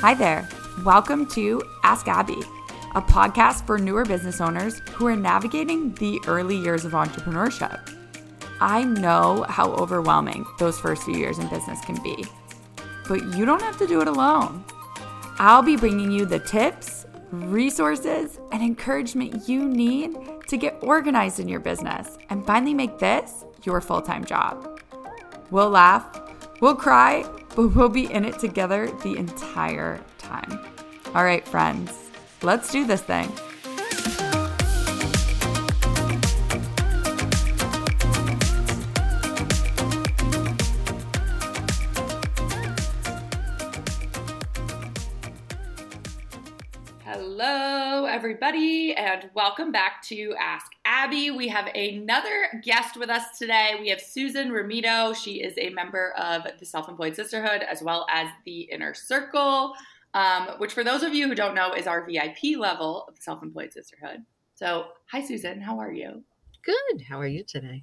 Hi there. Welcome to Ask Abby, a podcast for newer business owners who are navigating the early years of entrepreneurship. I know how overwhelming those first few years in business can be, but you don't have to do it alone. I'll be bringing you the tips, resources, and encouragement you need to get organized in your business and finally make this your full time job. We'll laugh, we'll cry, but we'll be in it together the entire time. All right, friends, let's do this thing. Everybody, and welcome back to Ask Abby. We have another guest with us today. We have Susan Ramito. She is a member of the Self Employed Sisterhood as well as the Inner Circle, um, which, for those of you who don't know, is our VIP level of the Self Employed Sisterhood. So, hi, Susan. How are you? Good. How are you today?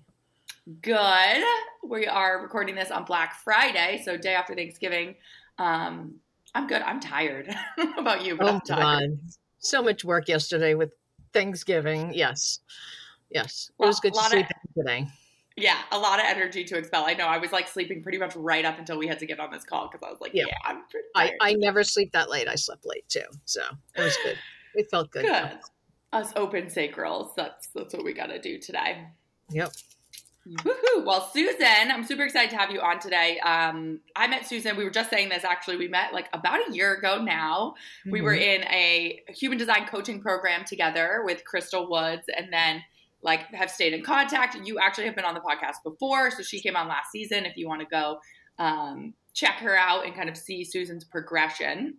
Good. We are recording this on Black Friday, so day after Thanksgiving. Um, I'm good. I'm tired. about you? But oh, I'm tired. God. So much work yesterday with Thanksgiving. Yes. Yes. It was good to sleep of, today. Yeah, a lot of energy to expel. I know. I was like sleeping pretty much right up until we had to get on this call because I was like, yeah, yeah I'm pretty I, I never sleep that late. I slept late too. So it was good. It felt good. Good. Us open sacrals. That's that's what we got to do today. Yep. Woohoo! Well, Susan, I'm super excited to have you on today. Um, I met Susan. We were just saying this actually. We met like about a year ago now. Mm-hmm. We were in a human design coaching program together with Crystal Woods, and then like have stayed in contact. You actually have been on the podcast before, so she came on last season. If you want to go um, check her out and kind of see Susan's progression,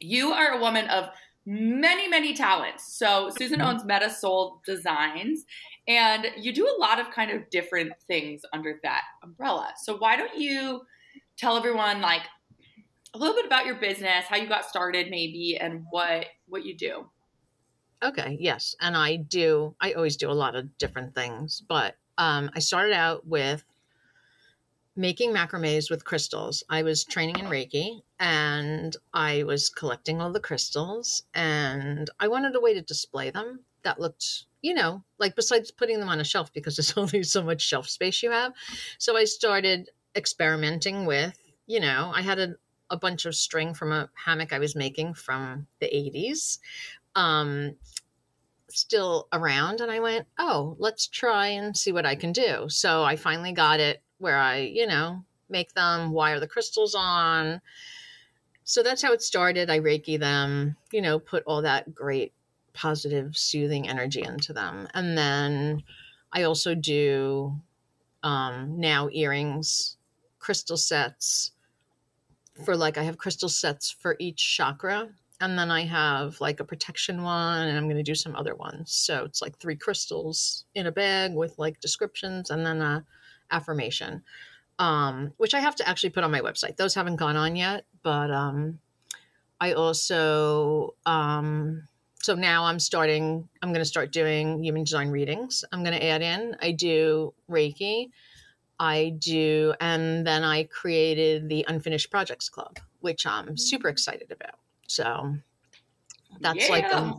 you are a woman of many, many talents. So Susan owns Meta Soul Designs, and you do a lot of kind of different things under that umbrella. So why don't you tell everyone like a little bit about your business, how you got started maybe, and what what you do? Okay, yes. And I do I always do a lot of different things, but um, I started out with making macrames with crystals. I was training in Reiki and I was collecting all the crystals and I wanted a way to display them that looked, you know, like besides putting them on a shelf because there's only so much shelf space you have. So I started experimenting with, you know, I had a, a bunch of string from a hammock I was making from the 80s. Um, still around and I went, "Oh, let's try and see what I can do." So I finally got it where I, you know, make them, wire the crystals on. So that's how it started. I Reiki them, you know, put all that great positive, soothing energy into them. And then I also do um, now earrings, crystal sets for like, I have crystal sets for each chakra. And then I have like a protection one, and I'm going to do some other ones. So it's like three crystals in a bag with like descriptions, and then a affirmation, um, which I have to actually put on my website. Those haven't gone on yet, but um, I also um, so now I'm starting. I'm going to start doing human design readings. I'm going to add in. I do Reiki. I do, and then I created the Unfinished Projects Club, which I'm super mm. excited about. So that's yeah. like a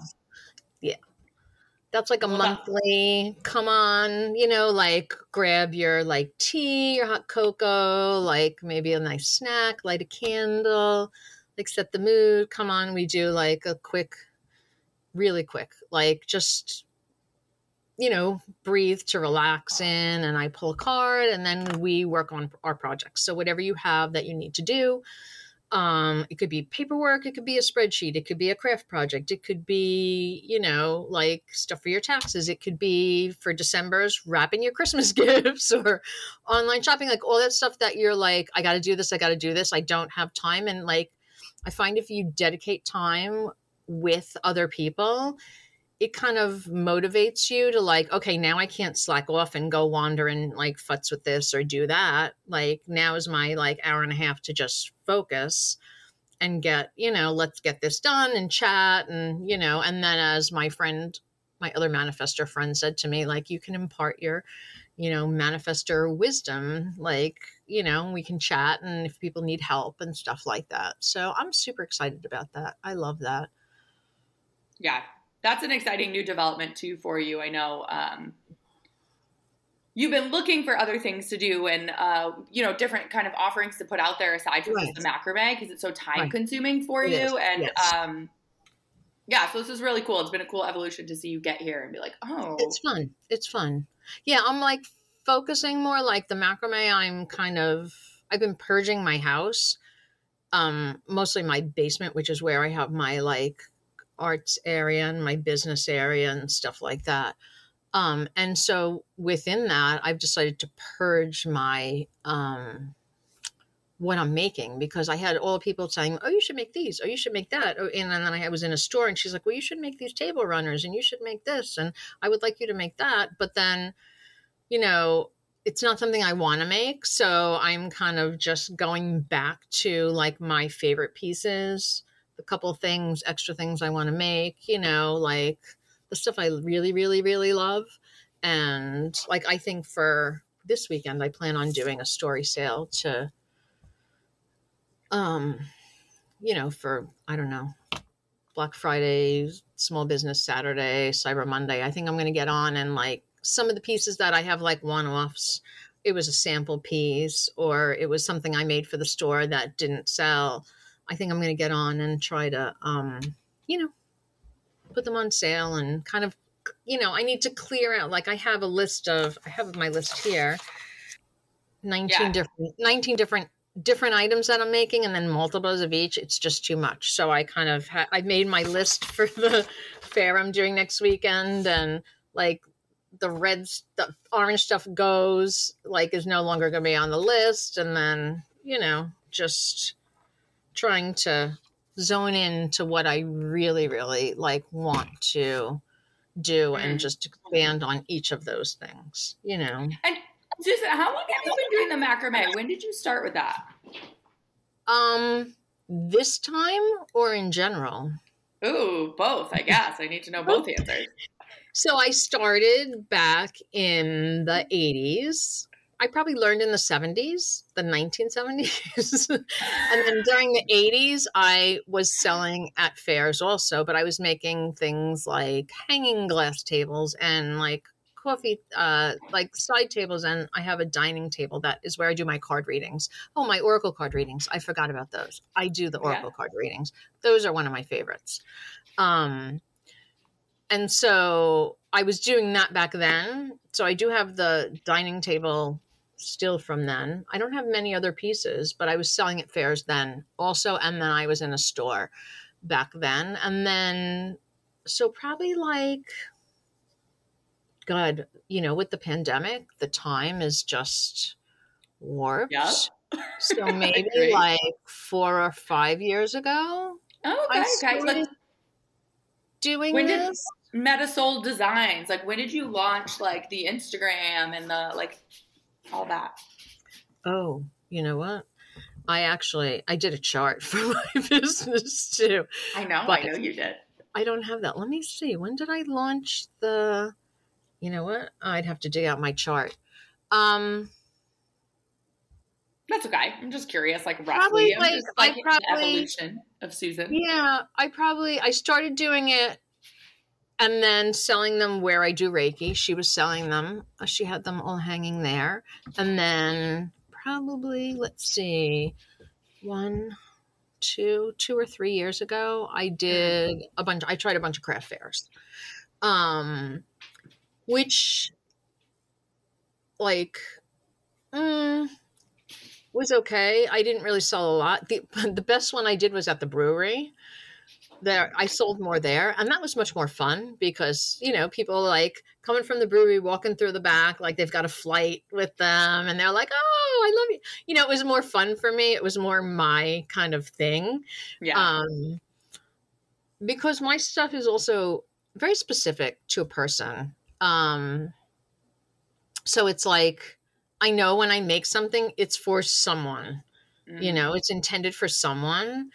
yeah that's like a well, monthly come on you know like grab your like tea your hot cocoa like maybe a nice snack light a candle like set the mood. Come on we do like a quick really quick like just you know breathe to relax in and i pull a card and then we work on our projects. So whatever you have that you need to do um, it could be paperwork, it could be a spreadsheet, it could be a craft project, it could be, you know, like stuff for your taxes, it could be for December's wrapping your Christmas gifts or online shopping, like all that stuff that you're like, I got to do this, I got to do this, I don't have time. And like, I find if you dedicate time with other people, it kind of motivates you to like okay now i can't slack off and go wander and like futz with this or do that like now is my like hour and a half to just focus and get you know let's get this done and chat and you know and then as my friend my other manifestor friend said to me like you can impart your you know, manifestor wisdom. Like, you know, we can chat and if people need help and stuff like that. So I'm super excited about that. I love that. Yeah, that's an exciting new development too for you. I know um, you've been looking for other things to do and uh, you know different kind of offerings to put out there aside from right. just the macrame because it's so time right. consuming for it you is. and yes. um, yeah so this is really cool it's been a cool evolution to see you get here and be like oh it's fun it's fun yeah i'm like focusing more like the macrame i'm kind of i've been purging my house um mostly my basement which is where i have my like arts area and my business area and stuff like that um, and so within that, I've decided to purge my um, what I'm making because I had all people saying, "Oh, you should make these. Oh, you should make that." Oh, and then I was in a store, and she's like, "Well, you should make these table runners, and you should make this, and I would like you to make that." But then, you know, it's not something I want to make, so I'm kind of just going back to like my favorite pieces, a couple things, extra things I want to make. You know, like the stuff I really, really, really love. And like, I think for this weekend, I plan on doing a story sale to, um, you know, for, I don't know, Black Friday, Small Business Saturday, Cyber Monday. I think I'm going to get on and like some of the pieces that I have like one offs. It was a sample piece or it was something I made for the store that didn't sell. I think I'm going to get on and try to, um, you know, put them on sale and kind of you know i need to clear out like i have a list of i have my list here. 19 yeah. different 19 different different items that i'm making and then multiples of each. It's just too much. So i kind of ha- i made my list for the fair i'm doing next weekend and like the red stuff orange stuff goes like is no longer going to be on the list. And then you know just trying to zone in to what I really, really like want to do and mm. just expand on each of those things, you know. And Susan, how long have you been doing the macrame? When did you start with that? Um, this time or in general? Ooh, both, I guess. I need to know both answers. So I started back in the 80s I probably learned in the 70s, the 1970s. and then during the 80s, I was selling at fairs also, but I was making things like hanging glass tables and like coffee, uh, like side tables. And I have a dining table that is where I do my card readings. Oh, my Oracle card readings. I forgot about those. I do the Oracle yeah. card readings. Those are one of my favorites. Um, and so I was doing that back then. So I do have the dining table still from then. I don't have many other pieces, but I was selling at fairs then also. And then I was in a store back then. And then, so probably like, God, you know, with the pandemic, the time is just warped. Yep. So maybe like four or five years ago. Oh, okay. okay. Doing when this. Did Metasol Designs, like when did you launch like the Instagram and the like all that. Oh, you know what? I actually I did a chart for my business too. I know, I know you did. I don't have that. Let me see. When did I launch the You know what? I'd have to dig out my chart. Um that's okay. I'm just curious, like roughly. Probably, like, just, like I probably, evolution of Susan. Yeah, I probably I started doing it and then selling them where I do Reiki. She was selling them. She had them all hanging there. And then probably, let's see, one, two, two or three years ago, I did a bunch. I tried a bunch of craft fairs, um, which, like, mm, was okay. I didn't really sell a lot. The the best one I did was at the brewery there I sold more there and that was much more fun because you know people like coming from the brewery walking through the back like they've got a flight with them and they're like oh I love you. You know it was more fun for me. It was more my kind of thing. Yeah. Um because my stuff is also very specific to a person. Um so it's like I know when I make something it's for someone. Mm-hmm. you know it's intended for someone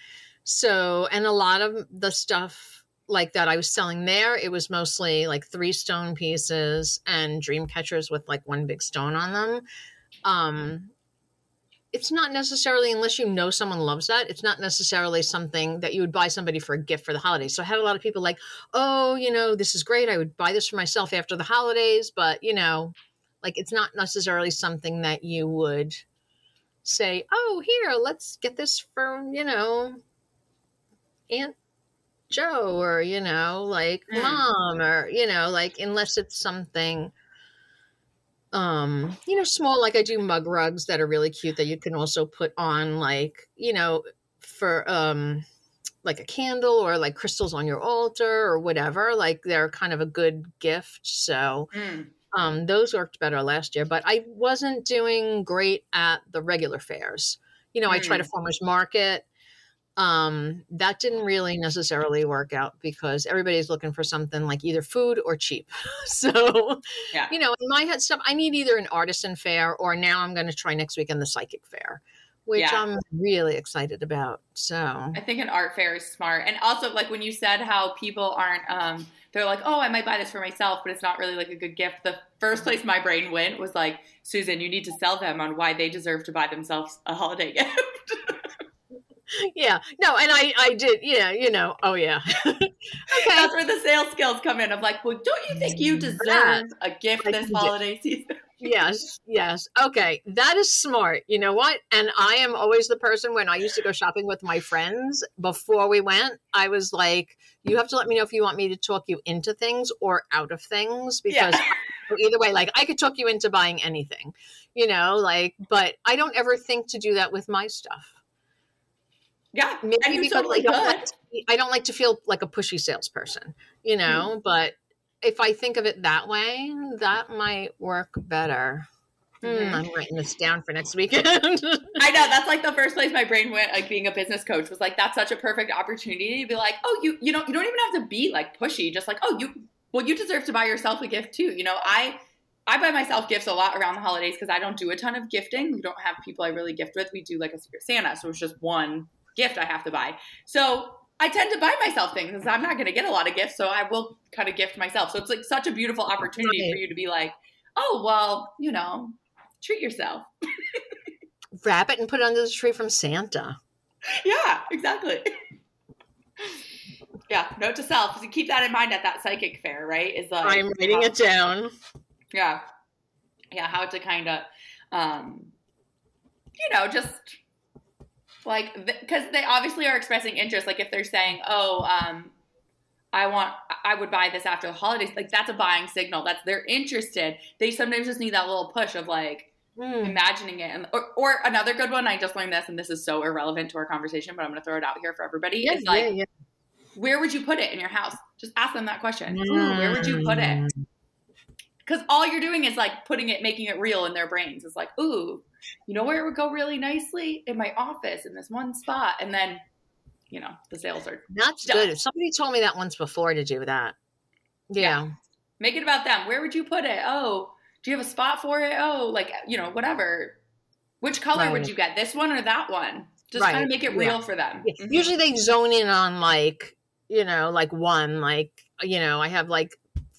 so, and a lot of the stuff like that I was selling there, it was mostly like three stone pieces and dream catchers with like one big stone on them. Um, it's not necessarily unless you know someone loves that it's not necessarily something that you would buy somebody for a gift for the holidays so i had a lot of people like oh you know this is great i would buy this for myself after the holidays but you know like it's not necessarily something that you would say oh here let's get this for you know aunt joe or you know like Mm. mom or you know like unless it's something um you know small like i do mug rugs that are really cute that you can also put on like you know for um like a candle or like crystals on your altar or whatever like they're kind of a good gift so Mm. um those worked better last year but i wasn't doing great at the regular fairs you know i tried a farmers market um that didn't really necessarily work out because everybody's looking for something like either food or cheap so Yeah. you know in my head stuff i need either an artisan fair or now i'm going to try next weekend the psychic fair which Yeah. i'm really excited about so I think an art fair is smart. And also, like when you said how people aren't, um, they're like, oh, I might buy this for myself, but it's not really like a good gift. The first place my brain went was like, Susan, you need to sell them on why they deserve to buy themselves a holiday gift. Yeah. No and i i did yeah you know oh yeah. Okay. That's where the sales skills come in. Of like, well, don't you think you deserve a gift Like this holiday season? yes yes. Okay. That is smart. You know what? And i am always the person when i used to go shopping with my friends before we went i was like you have to let me know if you want me to talk you into things or out of things because Yeah. either way like i could talk you into buying anything you know like but i don't ever think to do that with my stuff Yeah, maybe totally I don't, could. like to, I don't like to feel like a pushy salesperson, you know. But if I think of it that way, that might work better. Mhm. I'm writing this down for next weekend. I know that's like the first place my brain went. Like being a business coach was like that's such a perfect opportunity to be like, oh, you you know you don't even have to be like pushy. Just like oh you well you deserve to buy yourself a gift too. You know I I buy myself gifts a lot around the holidays because I don't do a ton of gifting. We don't have people I really gift with. We do like a Secret Santa, so it's just one gift I have to buy. So I tend to buy myself things because I'm not going to get a lot of gifts, so I will kind of gift myself. So it's like such a beautiful opportunity Right. for you to be like, oh well, you know, treat yourself. Wrap it and put it under the tree from Santa. Yeah, exactly. yeah, note to self: is keep that in mind at that psychic fair, right? Is like I'm writing it down. Yeah, yeah, how to kind of, um, you know, just like because they obviously are expressing interest. Like if they're saying, "Oh, um, I want, I would buy this after the holidays," like that's a buying signal. That's they're interested. They sometimes just need that little push of like Hmm. imagining it. And or, or another good one, I just learned this, and this is so irrelevant to our conversation, but I'm going to throw it out here for everybody. Is like, yeah, yeah. where would you put it in your house? Just ask them that question. Ooh, where would you put it? Because all you're doing is like putting it, making it real in their brains. It's like, ooh, you know where it would go really nicely? In my office, in this one spot. And then, you know, the sales are That's Done. good. Somebody told me that once before to do that. Yeah. make it about them. Where would you put it? Oh, do you have a spot for it? Oh, like, you know, whatever. Which color would you get? This one or that one? Just Right, kind of make it yeah. real for them. Yeah. Mhm. Usually they zone in on like, you know, like one, like, you know, I have like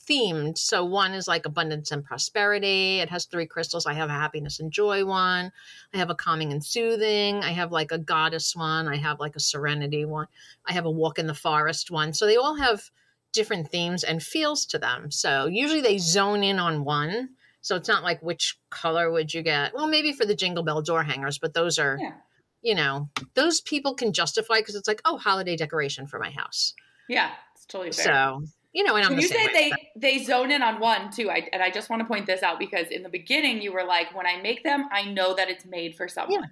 themed. So one is like abundance and prosperity. It has three crystals. I have a happiness and joy one. I have a calming and soothing. I have like a goddess one. I have like a serenity one. I have a walk in the forest one. So they all have different themes and feels to them. So usually they zone in on one. So it's not like which color would you get? Well, maybe for the jingle bell door hangers, but those are Yeah. you know, those people can justify because it's like, oh, holiday decoration for my house. Yeah, it's totally fair. So, you know, and I'm you way. they they zone in on one too, I, and I just want to point this out because in the beginning you were like, when I make them, I know that it's made for someone.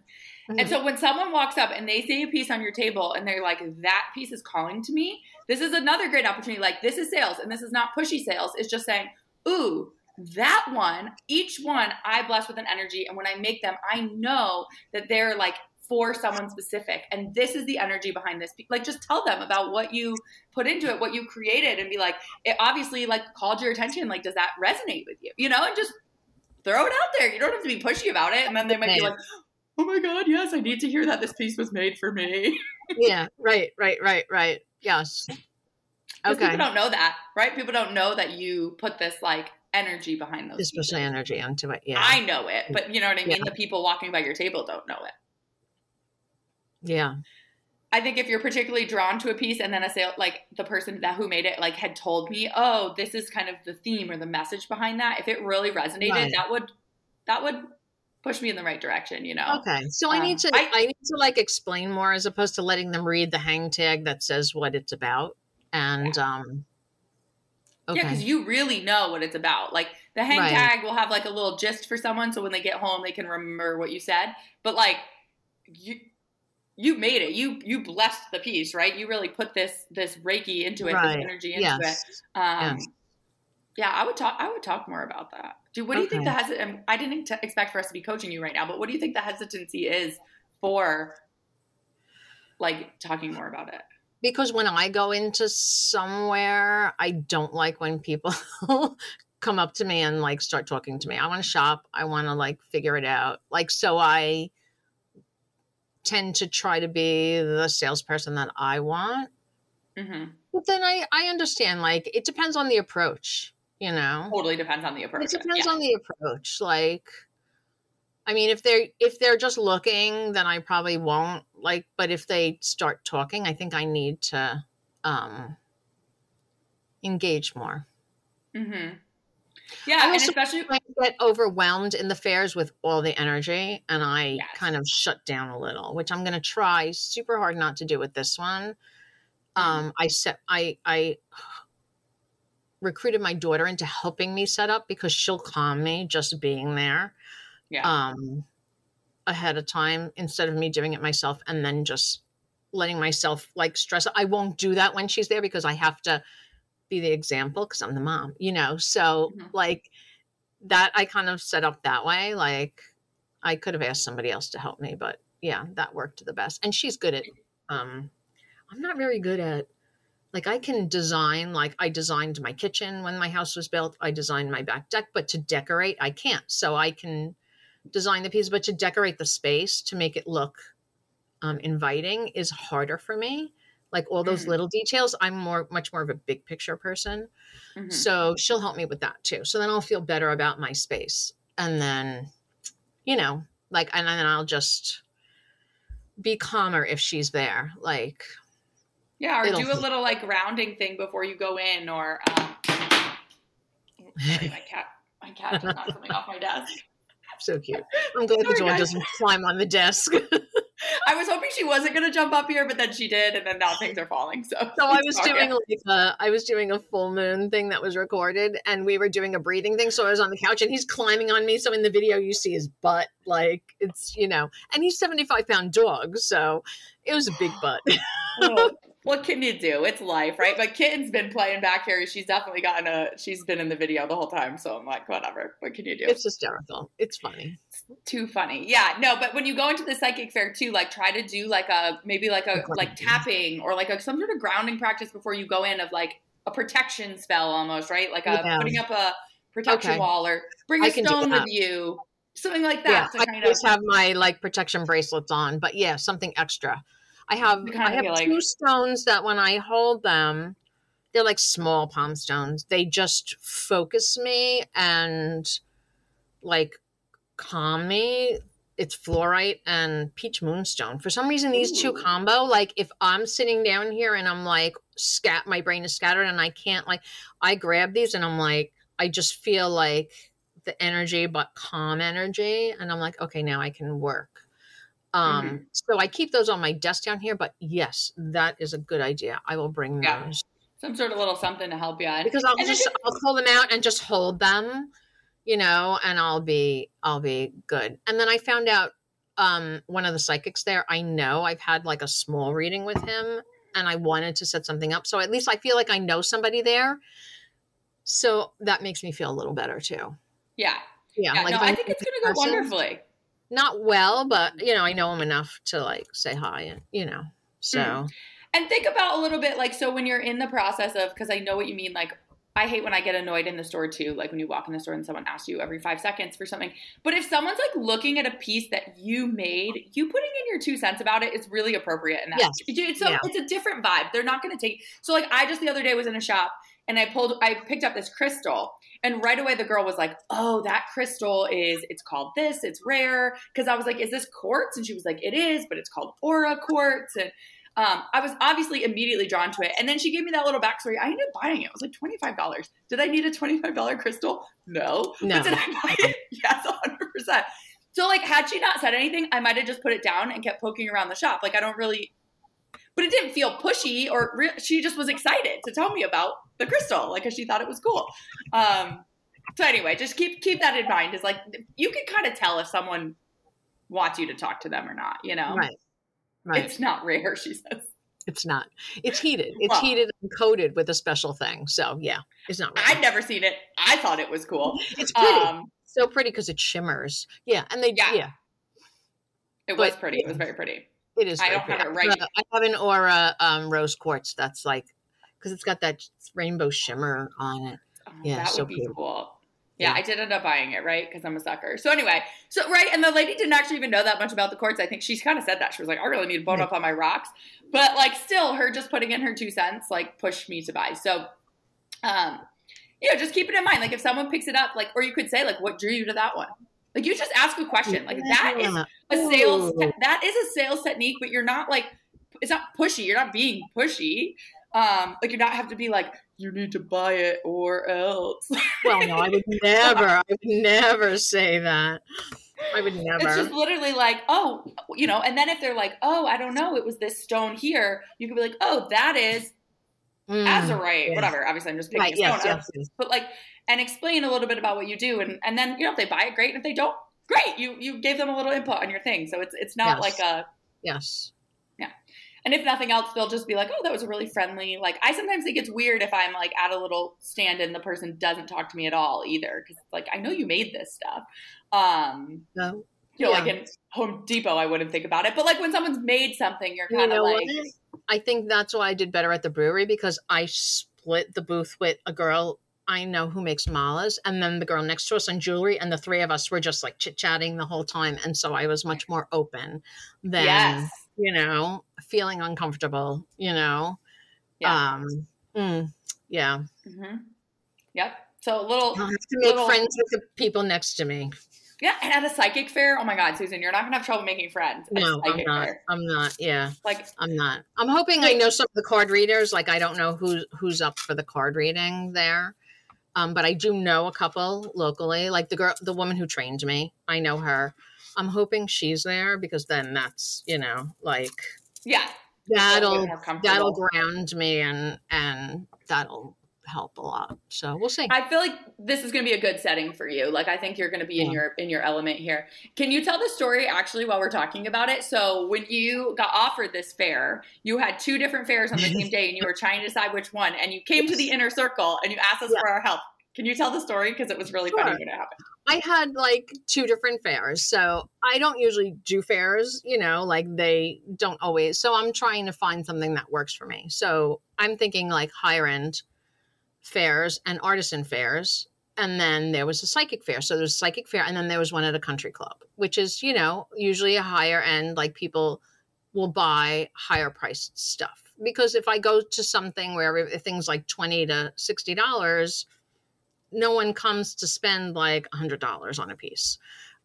Mhm. And so when someone walks up and they see a piece on your table and they're like, that piece is calling to me, this is another great opportunity. Like this is sales, and this is not pushy sales. It's just saying, ooh, that one, each one I bless with an energy, and when I make them, I know that they're like for someone specific, and this is the energy behind this. Like just tell them about what you put into it, what you created, and be like, it obviously like called your attention. Like, does that resonate with you? You know, and just throw it out there. You don't have to be pushy about it, and then they might be like, oh my god, yes, I need to hear that this piece was made for me. yeah, right, right, right, right. Yes. Because Okay. people don't know that, right? People don't know that you put this like energy behind those. This pieces. special energy onto it. Yeah. I know it, but you know what I mean? Yeah. The people walking by your table don't know it. Yeah. I think if you're particularly drawn to a piece and then a sale like the person that who made it like had told me, "Oh, this is kind of the theme or the message behind that." If it really resonated, Right. that would that would push me in the right direction, you know. Okay. So I Um, need to I- I, need to like explain more as opposed to letting them read the hang tag that says what it's about. And um okay. Yeah, because you really know what it's about. Like the hang Right. tag will have like a little gist for someone, so when they get home, they can remember what you said. But like you, you made it. You you blessed the piece, right? You really put this this reiki into it, right. this energy into yes. it. Um, Yes. Yeah, I would talk. I would talk more about that. Dude, what do you think the Okay. hesitant? I didn't t- expect for us to be coaching you right now, but what do you think the hesitancy is for, like, talking more about it? because when I go into somewhere, I don't like when people come up to me and like start talking to me. I want to shop. I want to like figure it out. Like, so I tend to try to be the salesperson that I want. hmm But then I, I understand, like, it depends on the approach, you know? Totally depends on the approach. It depends yeah. on the approach. Like, I mean, if they're if they're just looking, then I probably won't like. But if they start talking, I think I need to um, engage more. hmm Yeah, I and especially I get overwhelmed in the fairs with all the energy, and I Yes. kind of shut down a little, which I'm going to try super hard not to do with this one. Um, I set I I recruited my daughter into helping me set up because she'll calm me just being there yeah, um ahead of time instead of me doing it myself and then just letting myself like stress i won't do that when she's there because i have to be the example because i'm the mom you know so Mhm. like that i kind of set up that way like i could have asked somebody else to help me but yeah that worked the best and she's good at um i'm not very good at like i can design like i designed my kitchen when my house was built i designed my back deck but to decorate i can't so i can design the piece but to decorate the space to make it look um, inviting is harder for me like all those Mhm. little details i'm more much more of a big picture person Mhm. so she'll help me with that too so then i'll feel better about my space and then you know like and then i'll just be calmer if she's there like yeah, or do a little like grounding thing before you go in, or um, sorry, my cat, my cat just knocked something off my desk. so cute i'm glad the Sorry, dog guys. doesn't climb on the desk I was hoping she wasn't going to jump up here, but then she did, and then now things are falling. So, So I was Sorry. doing like a, I was doing a full moon thing that was recorded, and we were doing a breathing thing. So I was on the couch, and he's climbing on me. So in the video, you see his butt, like it's you know, and he's seventy five pound dog, so it was a big butt. Well, what can you do? It's life, right? But Kitten's been playing back here. She's definitely gotten a. She's been in the video the whole time, so I'm like, whatever. What can you do? it's hysterical. It's funny. too funny. Yeah, no, but when you go into the psychic fair too, like try to do like a maybe like a like tapping or like a, some sort of grounding practice before you go in of like a protection spell almost, right? Like a Yeah. putting up a protection Okay. wall or bring a stone with you, something like yeah, that. to I of always have my like protection bracelets on, but yeah, something extra. I have I have feel like- two stones that when I hold them, they're like small palm stones. They just focus me and like calm me. It's fluorite and peach moonstone. For some reason, these two combo. Like if I'm sitting down here and I'm like scat, my brain is scattered and I can't like. I grab these and I'm like, I just feel like the energy, but calm energy, and I'm like, okay, now I can work. Um, Mm-hmm. so I keep those on my desk down here. But yes, that is a good idea. I will bring Yeah. those some sort of little something to help you. out. because I'll and just I'll pull them out and just hold them, you know, and I'll be I'll be good. And then I found out um one of the psychics there, I know I've had like a small reading with him and I wanted to set something up. So at least I feel like I know somebody there. So that makes me feel a little better too. yeah, Yeah. yeah. like no, I think it's gonna a go wonderfully. Not well, but mm-hmm. you know, I know him enough to like say hi and you know. Mm-hmm. So And think about a little bit like so when you're in the process of because I know what you mean like I hate when I get annoyed in the store too, like when you walk in the store and someone asks you every five seconds for something. But if someone's like looking at a piece that you made, you putting in your two cents about it is really appropriate. And Yes. it's, so Yeah. it's a different vibe. They're not going to take. So like I just the other day was in a shop and I pulled, I picked up this crystal, and right away the girl was like, "Oh, that crystal is, it's called this, it's rare." Because I was like, "Is this quartz?" And she was like, "It is, but it's called aura quartz." And um, I was obviously immediately drawn to it. And then she gave me that little backstory. I ended up buying it. It was like twenty five dollars. Did I need a twenty five dollar crystal? No. No. But did I buy it? Yes, hundred percent. So like, had she not said anything, I might have just put it down and kept poking around the shop. Like I don't really but it didn't feel pushy or re- she just was excited to tell me about the crystal like she thought it was cool um so anyway just keep keep that in mind is like you can kind of tell if someone wants you to talk to them or not you know Right. Right. it's not rare she says It's not. It's heated. It's Well- heated and coated with a special thing. So yeah, it's not. Right. i've never seen it i thought it was cool It's pretty. um so pretty because it shimmers. Yeah, and they Yeah. yeah, it was But- pretty it was very pretty it is. I don't have it right. Uh, I have an aura um, rose quartz that's like because it's got that rainbow shimmer on it. Oh, Yeah, that so would be pretty. cool yeah, Yeah. I did end up buying it, right? Because I'm a sucker. So anyway, so right, and the lady didn't actually even know that much about the quartz. I think she kind of said that she was like, "I really need to bone up on my rocks," but like, still, her just putting in her two cents like pushed me to buy. So, um, you know, just keep it in mind. Like, if someone picks it up, like, or you could say, like, "What drew you to that one?" Like, you just ask a question. Like that is Yeah. A sales. Ooh. That is a sales technique, but you're not like it's not pushy. You're not being pushy. Um, like you're not have to be like you need to buy it or else. Well, no, I would never. I would never say that. I would never. It's just literally like, oh, you know, and then if they're like, oh, I don't know, it was this stone here, you could be like, oh, that is Mm. azurite, yeah. whatever. Obviously, I'm just picking Right. a stone Yes. Yes. yes. But like, and explain a little bit about what you do, and and then you know if they buy it, great. And if they don't, great. You you gave them a little input on your thing, so it's it's not Yes. like a. Yes. Yeah. And if nothing else, they'll just be like, oh, that was a really friendly. Like I sometimes think it's weird if I'm like at a little stand and the person doesn't talk to me at all either, because like I know you made this stuff. Um, No. you know, Yeah. like in Home Depot, I wouldn't think about it. But like when someone's made something, you're kind of know like? I think that's why I did better at the brewery because I split the booth with a girl I know who makes malas and then the girl next to us on jewelry and the three of us were just like chit chatting the whole time and so I was much more open than yes, you know feeling uncomfortable you know Yeah. um mm, yeah hmm yep. So a little, I'll have to make Little- friends with the people next to me yeah. And at a psychic fair, oh my God, Susan, you're not gonna have trouble making friends. At a no I'm not fair. I'm not yeah Like, I'm not I'm hoping I know some of the card readers like I don't know who who's up for the card reading there um, but I do know a couple locally, like the girl, the woman who trained me. I know her. I'm hoping she's there because then that's you know like yeah, that'll that'll ground me and and that'll help a lot. So we'll see. I feel like this is going to be a good setting for you. Like I think you're going to be in your in your element here. Can you tell the story actually while we're talking about it? So when you got offered this fair, you had two different fairs on the same day, and you were trying to decide which one. And you came to the inner circle and you asked us Yeah. for our help. Can you tell the story because it was really funny when it happened? I had like two different fairs. So I don't usually do fairs, you know, like they don't always. So I'm trying to find something that works for me. So I'm thinking like higher end fairs and artisan fairs. And then there was a psychic fair. So there's a psychic fair. And then there was one at a country club, which is, you know, usually a higher end, like people will buy higher priced stuff. Because if I go to something where things like 20 to $60, no one comes to spend like a hundred dollars on a piece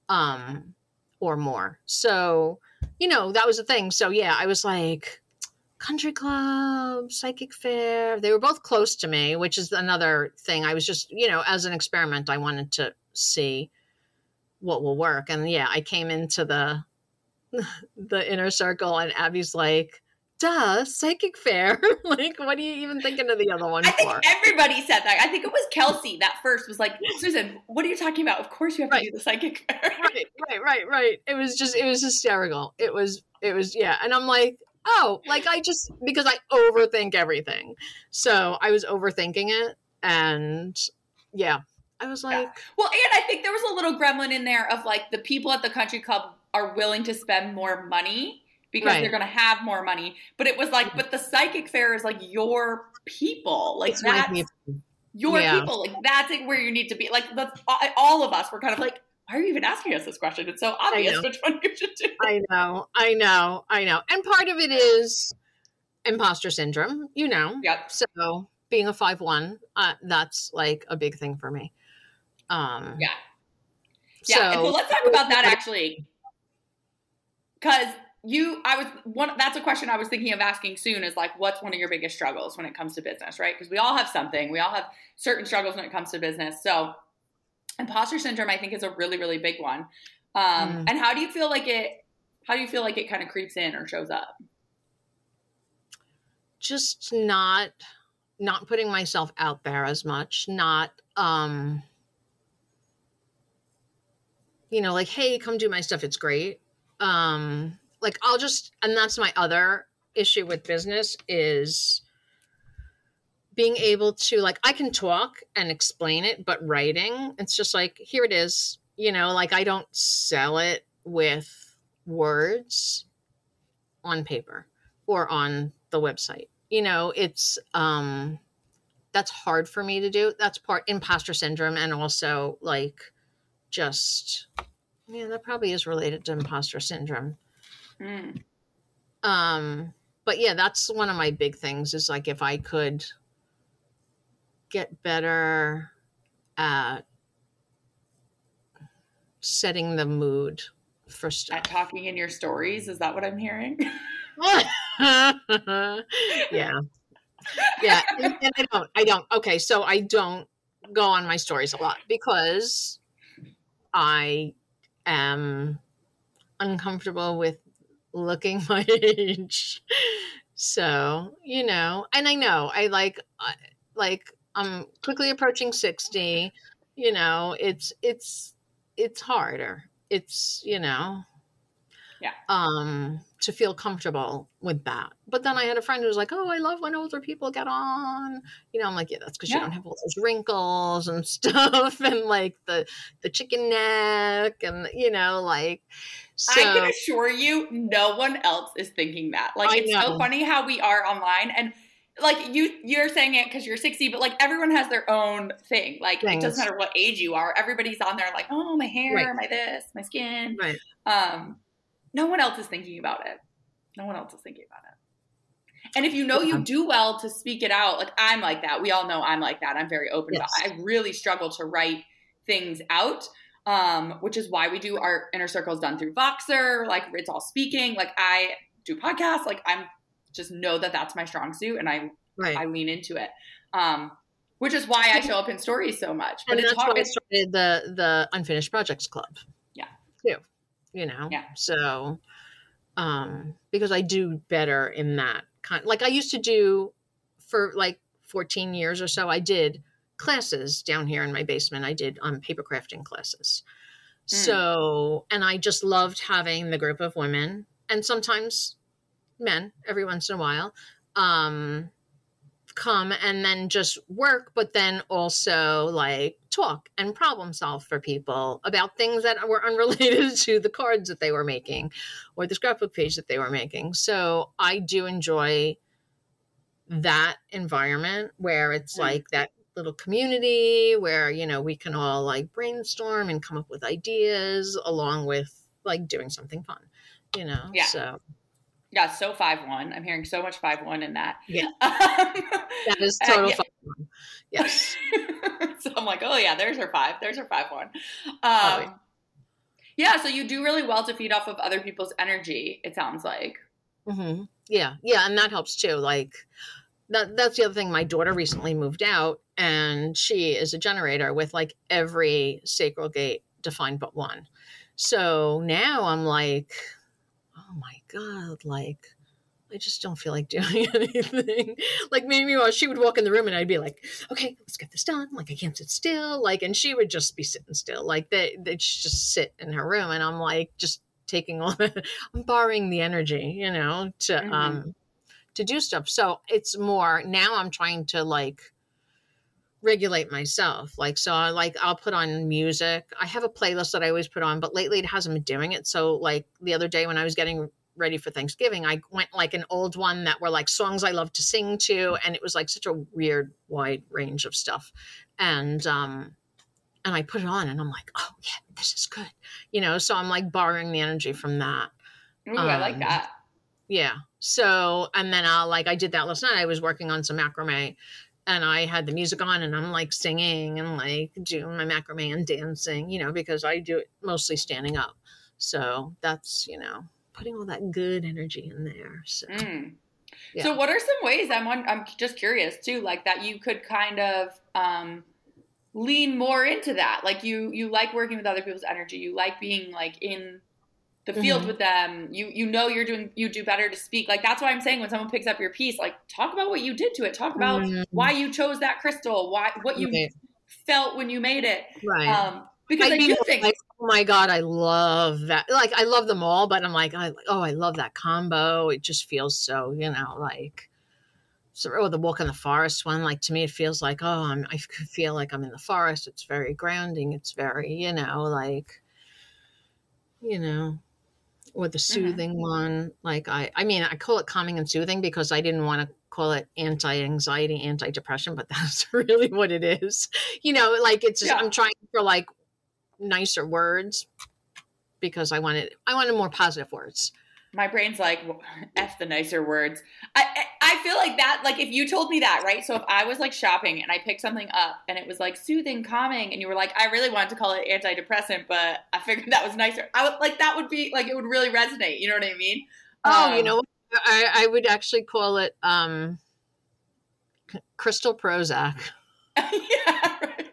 um or more so you know that was the thing so yeah i was like country club psychic fair they were both close to me which is another thing i was just you know as an experiment i wanted to see what will work and yeah i came into the the inner circle and abby's like duh psychic fair like what are you even thinking of the other one I think everybody said that. I think it was Kelsey that first was like, Susan, what are you talking about? Of course you have Right. to do the psychic fair. right, right, right, right. It was just, it was hysterical. It was, it was, yeah. And I'm like, oh, like I just because I overthink everything, so I was overthinking it, and yeah, I was like, Well, and I think there was a little gremlin in there of like the people at the country club are willing to spend more money because Right. they're going to have more money. But it was like, mm-hmm. but the psychic fair is like your people. Like it's that's people. your Yeah. people. Like that's it where you need to be. Like that's all of us. We're kind of like, why are you even asking us this question? It's so obvious which one you should do. I know, I know, I know. And part of it is imposter syndrome, you know. Yep. So being a five one, uh, that's like a big thing for me. Um, Yeah. Yeah. and so let's talk about that actually. Cause you I was one that's a question I was thinking of asking soon is like what's one of your biggest struggles when it comes to business, right? Because we all have something. We all have certain struggles when it comes to business. So imposter syndrome I think is a really, really big one. Um Mm. and how do you feel like it how do you feel like it kind of creeps in or shows up? just not not putting myself out there as much not um you know like hey come do my stuff it's great um like i'll just and that's my other issue with business is being able to like i can talk and explain it but writing it's just like here it is you know like i don't sell it with words on paper or on the website. You know it's um that's hard for me to do. That's part imposter syndrome and also like just yeah that probably is related to imposter syndrome. Mm. um but yeah that's one of my big things is like if i could get better at setting the mood for stuff. At talking in your stories, is that what I'm hearing? yeah. Yeah and, and i don't i don't okay so i don't go on my stories a lot because i am uncomfortable with looking my age so you know and i know i like uh, like i'm quickly approaching 60 you know it's it's it's harder. It's you know Yeah. um to feel comfortable with that. But then i had a friend who was like oh i love when older people get on. You know i'm like yeah that's because you don't have all those wrinkles and stuff and like the the chicken neck and you know like so I can assure you, no one else is thinking that. Like, I it's so funny how we are online, and like you, you're saying it because you're 60, but like everyone has their own thing. Like, it doesn't matter what age you are. Everybody's on there, like, oh, my hair, Right. my this, my skin. right Um, no one else is thinking about it. No one else is thinking about it. And if you know you do well to speak it out, like I'm like that. We all know I'm like that. I'm very open. Yes. About, I really struggle to write things out, um, which is why we do our inner circles done through Voxer. Like it's all speaking. Like I do podcasts. Like I'm just know that that's my strong suit, and I right I lean into it. Um, which is why I show up in stories so much. But and it's that's hard. why I started the the unfinished projects club. Yeah. Too. You know. Yeah. So, um, because I do better in that kind. Like I used to do for like 14 years or so. I did classes down here in my basement. I did um paper crafting classes. Mm. So, and I just loved having the group of women and sometimes men every once in a while. Um, come and then just work, but then also like talk and problem solve for people about things that were unrelated to the cards that they were making or the scrapbook page that they were making. So I do enjoy that environment where it's Mm. like that little community where you know we can all like brainstorm and come up with ideas along with like doing something fun you know Yeah. so yeah, so five one. I'm hearing so much five one in that. Yeah. Um, that is Uh, total yeah. fun yes so I'm like, oh yeah, there's her five. There's her five one. Um, yeah. yeah, so you do really well to feed off of other people's energy. It sounds like. hmm Yeah, yeah, and that helps too. Like that that's the other thing. My daughter recently moved out and she is a generator with like every sacral gate defined but one. So now I'm like, oh my God, like I just don't feel like doing anything. like maybe while she would walk in the room and I'd be like, okay, let's get this done. Like I can't sit still. Like, and she would just be sitting still. Like they they'd just sit in her room and I'm like just taking all the I'm borrowing the energy, you know, to Mhm. um to do stuff. So it's more now I'm trying to like regulate myself. Like so I like I'll put on music. I have a playlist that I always put on, but lately it hasn't been doing it. So like the other day when I was getting ready for Thanksgiving, I went like an old one that were like songs I love to sing to, and it was like such a weird wide range of stuff, and um, and I put it on, and I'm like, oh yeah, this is good, you know. So I'm like borrowing the energy from that. Ooh, I like Um, that. Yeah. So, and then I'll like, I did that last night. I was working on some macrame and I had the music on and I'm like singing and like doing my macrame and dancing, you know, because I do it mostly standing up. So that's, you know, putting all that good energy in there. So, Mm. Yeah. So, what are some ways? I'm on, I'm just curious too, like that you could kind of um, lean more into that. Like you you like working with other people's energy. You like being like in the field Mhm. with them. You you know you're doing you do better to speak. Like that's why I'm saying when someone picks up your piece, like talk about what you did to it. Talk about Mhm. why you chose that crystal. Why what you Right. felt when you made it. right. Um, because I, mean, do think oh my god, I love that. Like, I love them all, but I'm like, I, oh, I love that combo. It just feels so, you know, like. So, oh, the walk in the forest one, like to me, it feels like, oh, I'm, I feel like I'm in the forest. It's very grounding. It's very, you know, like, you know, or the mm-hmm. soothing one. Like, I, I mean, I call it calming and soothing because I didn't want to call it anti-anxiety, anti-depression, but that's really what it is. You know, like it's just, Yeah. I'm trying for like nicer words because I wanted I wanted more positive words. my brain's like "Well, f the nicer words I, I I feel like that like if you told me that right so if i was like shopping and i picked something up and it was like soothing calming and you were like i really wanted to call it antidepressant but i figured that was nicer i would like that would be like it would really resonate you know what i mean Oh, you Um, know. I I would actually call it um crystal Prozac. yeah right.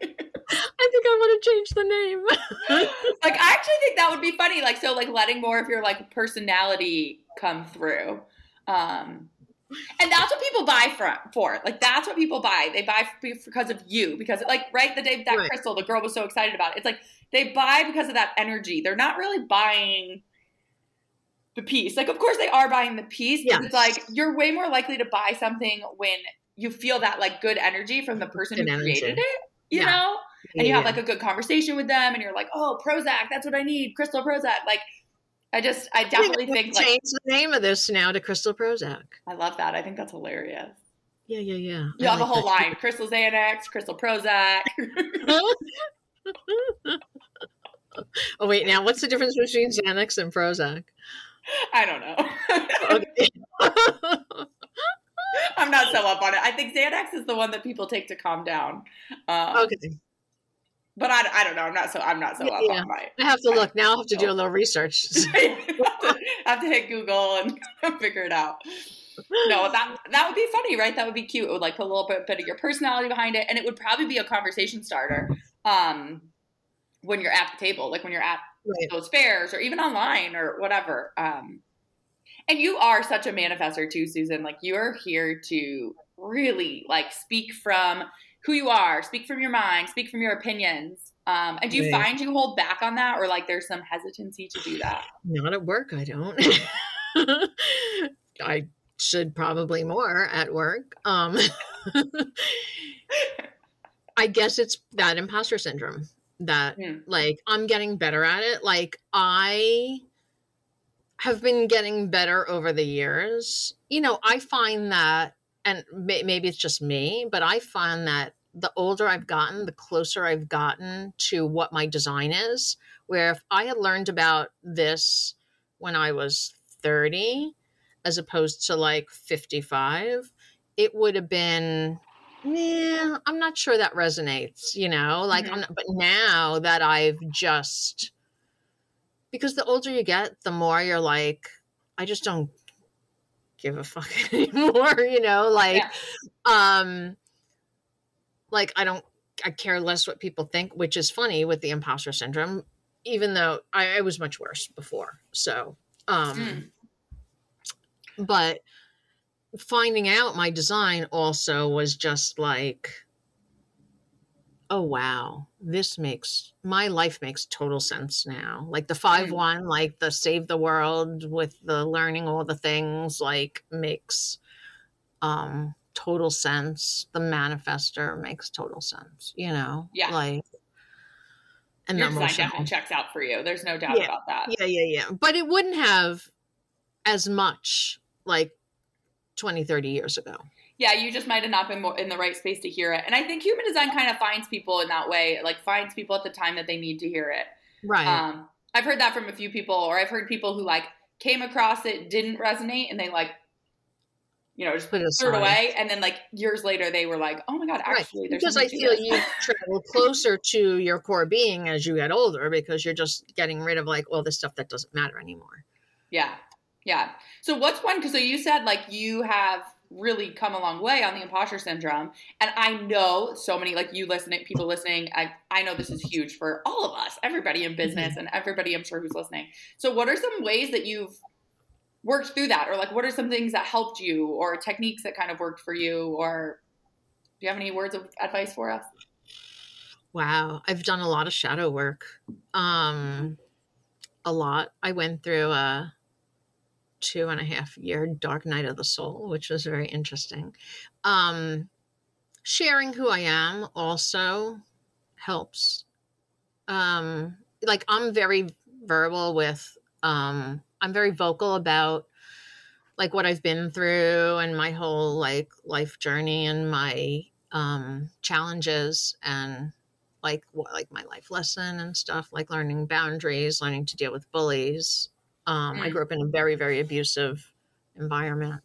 I think I want to change the name. like i actually think that would be funny like so like letting more of your like personality come through um and that's what people buy from for like that's what people buy they buy because of you because like right the day that Right. crystal the girl was so excited about it, it's like they buy because of that energy they're not really buying the piece like of course they are buying the piece but it's like you're way more likely to buy something when you feel that like good energy from the person who energy. created it you Yeah. know and you have like a good conversation with them and you're like oh prozac that's what i need crystal prozac like i just i definitely think like change the name of this now to Crystal Prozac. i love that i think that's hilarious Yeah, yeah, yeah. you I have a whole that. line crystal xanax crystal prozac oh wait, now what's the difference between Xanax and Prozac? i don't know i'm not so up on it i think xanax is the one that people take to calm down um, okay. But I, I don't know i'm not so i'm not so up Yeah. on my I have to look now. I have to do a little research. I have, to, I have to hit Google and figure it out. No, that that would be funny, right? That would be cute. It would like put a little bit, bit of your personality behind it, and it would probably be a conversation starter. Um, when you're at the table, like when you're at Right. those fairs or even online or whatever. Um, and you are such a manifestor too, Susan. Like you're here to really like speak from who you are, speak from your mind, speak from your opinions. Um, and do you Right. find you hold back on that, or like there's some hesitancy to do that? Not at work, I don't. I should probably more at work. Um, I guess it's that imposter syndrome that Hmm. like I'm getting better at it. Like I have been getting better over the years. You know, I find that and may- maybe it's just me, but I find that the older I've gotten, the closer I've gotten to what my design is. Where if I had learned about this when I was 30, as opposed to like 55, it would have been, yeah, I'm not sure that resonates, you know? Like, Mhm. I'm not, but now that I've just, because the older you get, the more you're like, I just don't give a fuck anymore, you know? Like, um, like I don't, I care less what people think, which is funny with the imposter syndrome, even though I, I was much worse before. So, um, Mm. but finding out my design also was just like oh wow this makes my life makes total sense now like the five Mm. one like the save the world with the learning all the things like makes um total sense the manifestor makes total sense you know Yeah. like and Your design definitely checks out for you. There's no doubt Yeah. about that. yeah, yeah, yeah. But it wouldn't have as much like 20, 30 years ago. Yeah, you just might have not been in the right space to hear it. And I think human design kind of finds people in that way, like finds people at the time that they need to hear it. Right. Um, I've heard that from a few people, or I've heard people who like came across it, didn't resonate, and they like, you know, just Put it threw it aside. away. And then like years later, they were like, oh my God, actually, right. there's Because I feel you travel closer to your core being as you get older because you're just getting rid of like all the stuff that doesn't matter anymore. Yeah. Yeah. So what's one? Because so you said like you have really come a long way on the imposter syndrome, and I know so many like you listening, people listening. I I know this is huge for all of us, everybody in mm-hmm. business, and everybody I'm sure who's listening. So what are some ways that you've worked through that, or like what are some things that helped you, or techniques that kind of worked for you, or do you have any words of advice for us? Wow, I've done a lot of shadow work. Um a lot. I went through a two and a half year dark night of the soul, which was very interesting. Um sharing who I am also helps. Um like I'm very verbal with um I'm very vocal about like what I've been through and my whole like life journey and my um challenges and like what like my life lesson and stuff like learning boundaries learning to deal with bullies. Um i Mm. grew up in a very very abusive environment.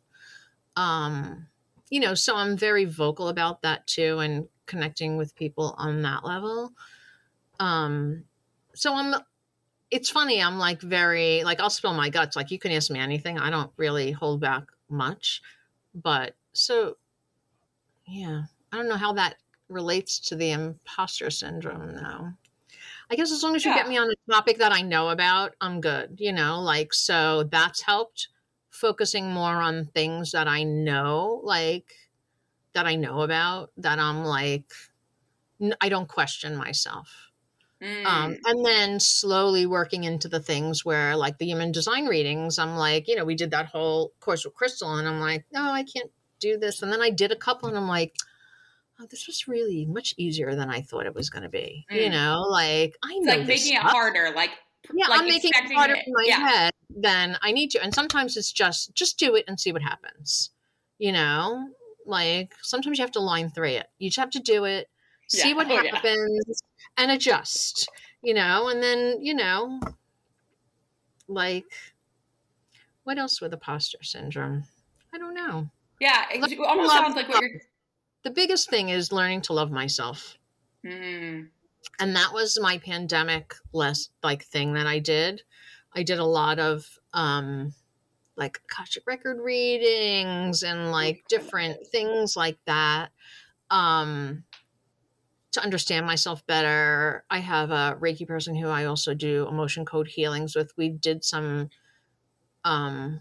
Um you know so i'm very vocal about that too and connecting with people on that level. Um so i'm it's funny i'm like very like i'll spill my guts like you can ask me anything i don't really hold back much but so yeah i don't know how that relates to the imposter syndrome though i guess as long as you Yeah. get me on a topic that i know about i'm good you know like so that's helped focusing more on things that i know like that i know about that i'm like I don't question myself Mm. um, and then slowly working into the things where like the human design readings i'm like you know we did that whole course with crystal and i'm like no i can't do this and then i did a couple and i'm like oh this was really much easier than i thought it was going to be you Mm. know like i know like making it harder, like yeah like i'm making it harder it. in my Yeah. head than i need to and sometimes it's just just do it and see what happens you know like sometimes you have to line three it you just have to do it see Yeah. what Oh, yeah. And adjust you know and then you know like what else with imposter syndrome i don't know yeah, it almost sounds like what you're. the biggest thing is learning to love myself Mm. and that was my pandemic less like thing that I did. I did a lot of um like Akashic record readings and like different things like that. Um to understand myself better. I have a Reiki person who I also do emotion code healings with. We did some um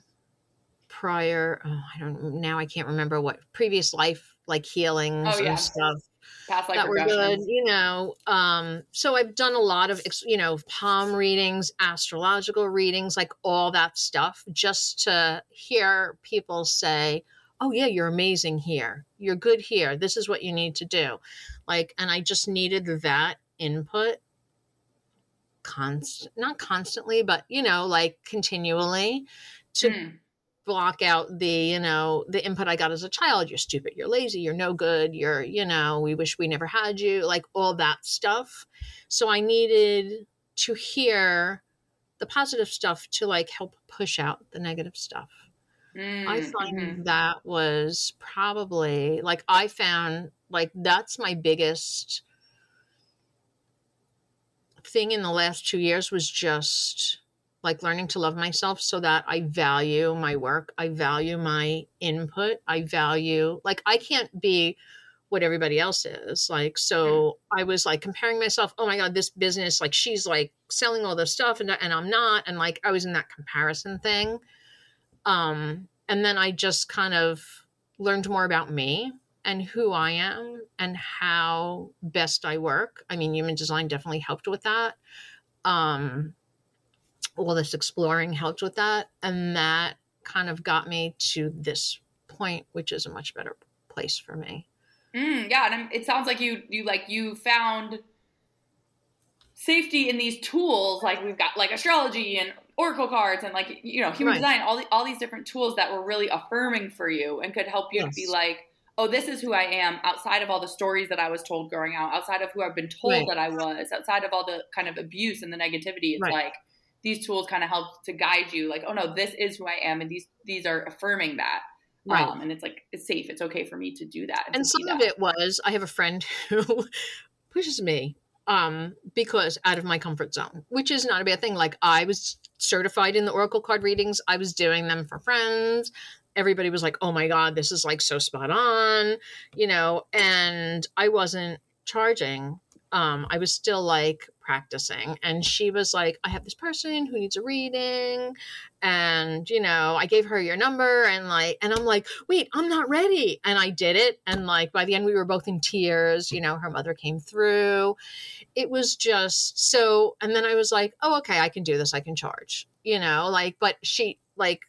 prior oh, I don't now I can't remember what previous life like healings Oh, yeah. and stuff Past life that were good you know um so i've done a lot of you know palm readings astrological readings like all that stuff just to hear people say oh yeah you're amazing here you're good here this is what you need to do like and i just needed that input const not constantly but you know like continually to Mm. block out the you know the input i got as a child you're stupid you're lazy you're no good you're you know we wish we never had you like all that stuff so i needed to hear the positive stuff to like help push out the negative stuff Mm. i find Mhm. that was probably like i found like that's my biggest thing in the last two years was just like learning to love myself so that I value my work. I value my input. I value, like, I can't be what everybody else is. Like, so I was like comparing myself, oh my God, this business, like, she's like selling all this stuff and, and I'm not. And like, I was in that comparison thing. Um, and then I just kind of learned more about me and who I am and how best I work. I mean, human design definitely helped with that. Um, all this exploring helped with that. And that kind of got me to this point, which is a much better place for me. Mm, yeah, and I'm- it sounds like you you like you found safety in these tools like we've got like astrology and oracle cards and like you know human Right. design all the, all these different tools that were really affirming for you and could help you to be like oh this is who i am outside of all the stories that i was told growing out outside of who i've been told Right. that i was outside of all the kind of abuse and the negativity it's Right. like these tools kind of help to guide you like oh no this is who i am and these these are affirming that Right. um, and it's like it's safe it's okay for me to do that and to some of it was I have a friend who pushes me um because out of my comfort zone which is not a bad thing like I was certified in the oracle card readings I was doing them for friends everybody was like oh my god this is like so spot on you know and I wasn't charging. Um I was still like practicing and she was like I have this person who needs a reading and you know i gave her your number and like and i'm like wait i'm not ready and i did it and like by the end we were both in tears you know her mother came through. It was just so and then i was like oh okay i can do this i can charge you know like but she like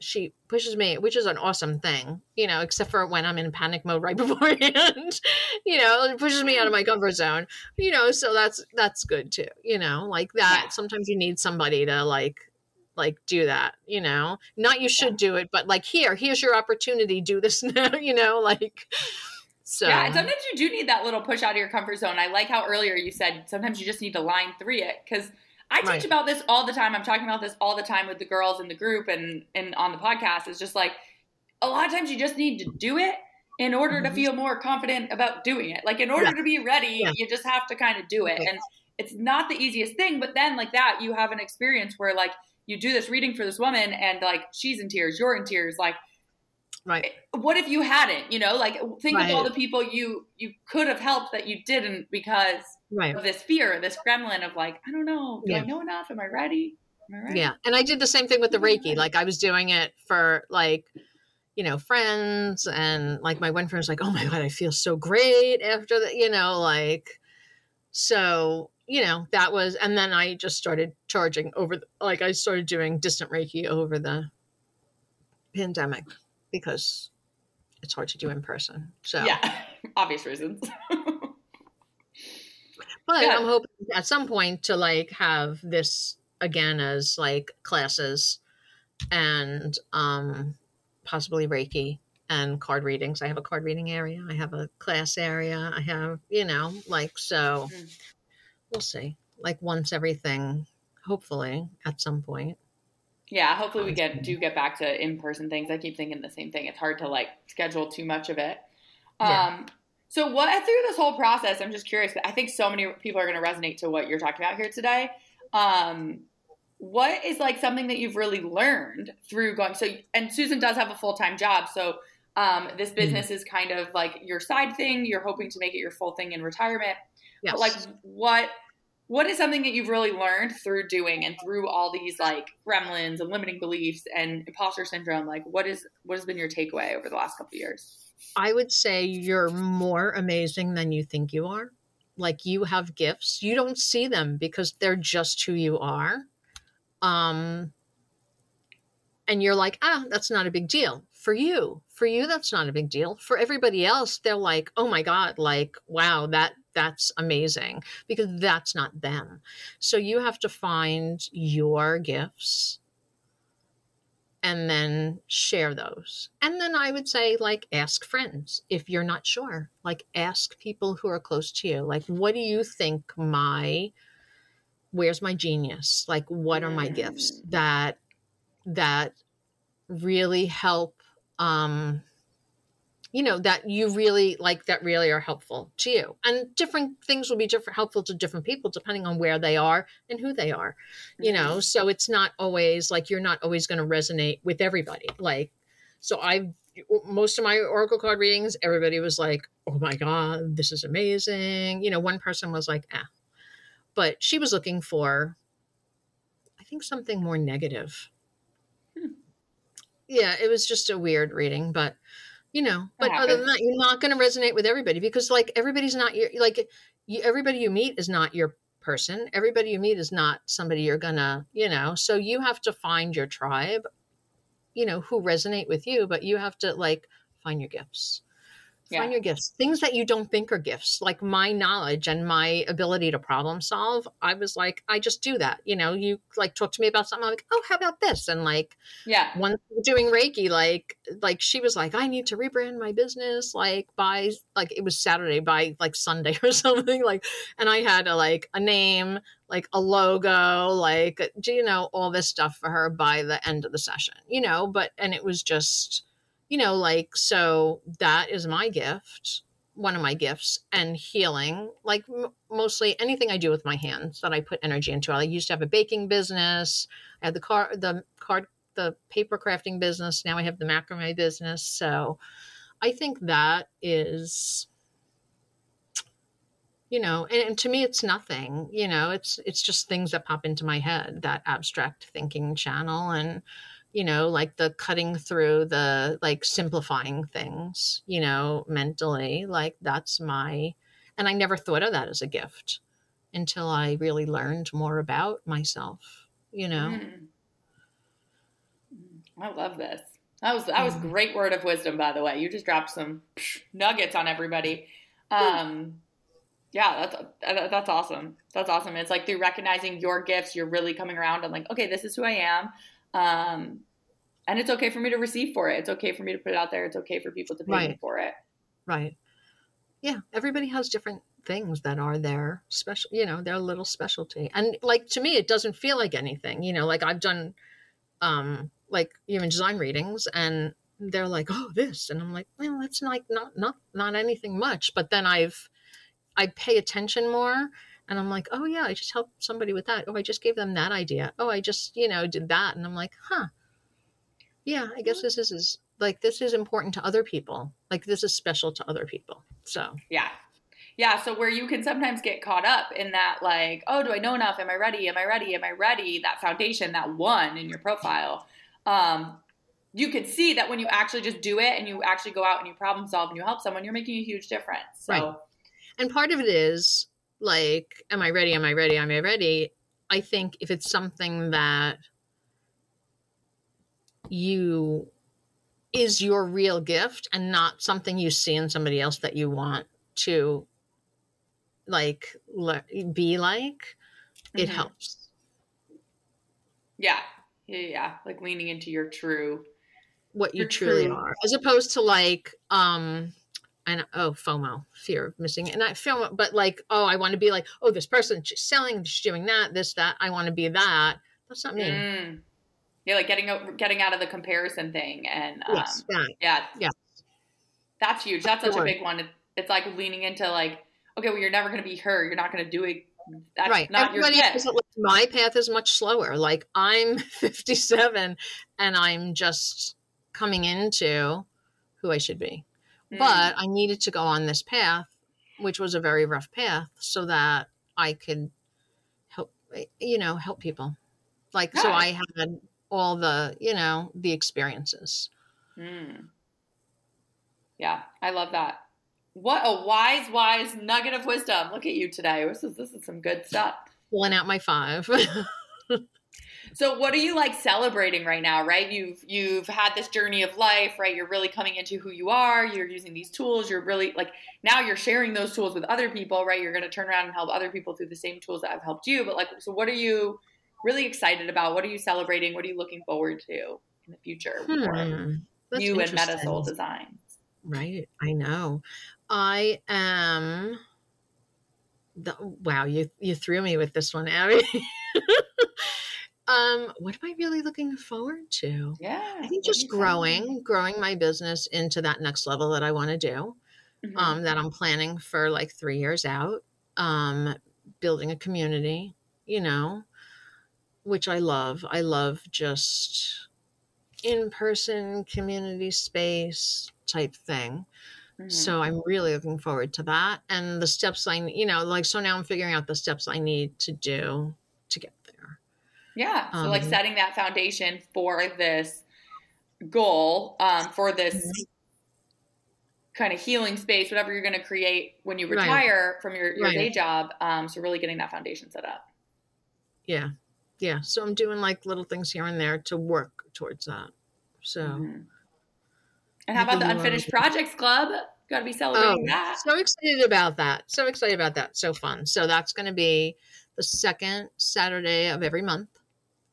she pushes me which is an awesome thing you know except for when i'm in panic mode right beforehand you know it pushes me out of my comfort zone you know so that's that's good too you know like that Yeah. sometimes you need somebody to like like do that you know not you should do it but like here here's your opportunity do this now you know like so Yeah, and sometimes you do need that little push out of your comfort zone. I like how earlier you said sometimes you just need to line three it because I teach Right. about this all the time. I'm talking about this all the time with the girls in the group and and on the podcast. It's just like a lot of times you just need to do it in order to Mhm. feel more confident about doing it. Like in order Yeah. to be ready, Yeah. you just have to kind of do it. And it's not the easiest thing, but then like that, you have an experience where like you do this reading for this woman and like she's in tears, you're in tears, like right. What if you hadn't you know like think of all the people you you could have helped that you didn't because right. of this fear this gremlin of like i don't know. Do i Yeah. know enough? Am i ready? Am i ready? Yeah. And I did the same thing with the Reiki. Like I was doing it for like, you know, friends and like my one friend was like, Oh my God, I feel so great after that, you know, like so, you know, that was and then I just started charging over the, like I started doing distant Reiki over the pandemic because it's hard to do in person. So yeah obvious reasons But Good. I'm hoping at some point to like have this again as like classes and um possibly Reiki and card readings. I have a card reading area. I have a class area. I have, you know, like so Mm. we'll see. Like once everything hopefully at some point. Yeah hopefully we get do get back to in-person things. I keep thinking the same thing. It's hard to like schedule too much of it. Yeah. um so what through this whole process i'm just curious i think so many people are going to resonate to what you're talking about here today. Um what is like something that you've really learned through going so and susan does have a full-time job so um, this business is kind of like your side thing you're hoping to make it your full thing in retirement. Yes. but like what what is something that you've really learned through doing and through all these like gremlins and limiting beliefs and imposter syndrome like what is what has been your takeaway over the last couple years I would say you're more amazing than you think you are. Like you have gifts. You don't see them because they're just who you are. Um and you're like, "Ah, that's not a big deal." For you, for you that's not a big deal. For everybody else, they're like, "Oh my god, like wow, that that's amazing." Because that's not them. So you have to find your gifts and then share those. And then I would say, like, ask friends if you're not sure. Like, ask people who are close to you. Like, what do you think my, where's my genius? Like, what are my gifts that, that really help, um, you know, that you really like, that really are helpful to you. And different things will be different, helpful to different people depending on where they are and who they are you know? So it's not always like you're not always going to resonate with everybody. Like so i most of my oracle card readings everybody was like oh my god this is amazing. You know one person was like ah. But she was looking for i think something more negative. Hmm. yeah it was just a weird reading but you know but other than that you're not going to resonate with everybody because like everybody's not your like you, everybody you meet is not your person. Everybody you meet is not somebody you're gonna, you know, so you have to find your tribe, you know, who resonate with you, but you have to like find your gifts. Find your gifts. Things that you don't think are gifts, like my knowledge and my ability to problem solve. I was like, I just do that. You know, you like talk to me about something, I'm like, oh, how about this? And like Yeah. one doing Reiki, like like she was like, I need to rebrand my business like by like it was Saturday by like Sunday or something. Like and I had a like a name, like a logo, like do you know, all this stuff for her by the end of the session, you know, but and it was just you know, like, so that is my gift, one of my gifts, and healing. Like, m- mostly anything I do with my hands that I put energy into. I used to have a baking business. I had the car, the card, the paper crafting business. Now I have the macrame business. So I think that is, you know, and, and to me, it's nothing. You know, it's it's just things that pop into my head. That abstract thinking channel and you know like the cutting through the like simplifying things you know mentally like that's my and i never thought of that as a gift until i really learned more about myself you know Mm. I love this. That was that was great word of wisdom, by the way. You just dropped some nuggets on everybody. Um, yeah, that's that's awesome. That's awesome. It's like through recognizing your gifts, you're really coming around and like, okay, this is who I am. Um, and it's okay for me to receive for it. It's okay for me to put it out there. It's okay for people to pay me for it. right yeah everybody has different things that are their special you know their little specialty and like to me it doesn't feel like anything you know like i've done um like even design readings and they're like oh this and i'm like well that's like not not not anything much but then i've i pay attention more and i'm like oh yeah i just helped somebody with that oh i just gave them that idea oh i just you know did that and i'm like huh yeah i guess this is, is like this is important to other people like this is special to other people so Yeah. Yeah. So where you can sometimes get caught up in that, like, oh, do I know enough? Am I ready? Am I ready? Am I ready? That foundation, that one in your profile. Um, you could see that when you actually just do it and you actually go out and you problem solve and you help someone, you're making a huge difference. So Right. and part of it is like am i ready am i ready am i ready i think if it's something that you is your real gift and not something you see in somebody else that you want to like le- be like it Mhm. helps yeah. Yeah. Yeah. Like leaning into your true. what you truly true- are as opposed to like um and oh fomo fear of missing and i feel but like oh i want to be like oh this person she's selling she's doing that this that i want to be that that's not me Mm. Yeah. Like getting, out- getting out of the comparison thing. And um, yes that yeah. Yeah. That's huge. That's such a big one. It's like leaning into like, okay, well, you're never going to be her. You're not going to do it. That's right not everybody has like, my path is much slower like i'm 57 and i'm just coming into who i should be Mm. but i needed to go on this path which was a very rough path so that i could help you know help people like so i had all the you know the experiences Mm. Yeah, I love that. What a wise, wise nugget of wisdom. Look at you today. This is this is some good stuff. pulling out my five So what are you like celebrating right now, right? You've you've had this journey of life, right? You're really coming into who you are. You're using these tools. You're really like now you're sharing those tools with other people, right? You're going to turn around and help other people through the same tools that have helped you. But like so what are you really excited about? What are you celebrating? What are you looking forward to in the future for Hmm, you and interesting. Metasoul Designs? Right. I know. I am. The, wow, you you threw me with this one, Abby. um, what am I really looking forward to? Yeah. I think just growing, growing my business into that next level that I want to do. Mhm. Um, that I'm planning for like three years out. Um, building a community, you know, which I love. I love just in person community space type thing. Mhm. So I'm really looking forward to that and the steps I, you know, like so now I'm figuring out the steps I need to do to get Yeah. So like Um, setting that foundation for this goal, um, for this Mm-hmm. kind of healing space, whatever you're going to create when you Right. retire from your, your Right. day job. Um, so really getting that foundation set up. Yeah. Yeah. So I'm doing like little things here and there to work towards that. So Mhm. And how about the Unfinished Projects Club? Got to be celebrating oh, that. So excited about that. So excited about that. So fun. So that's going to be the second Saturday of every month.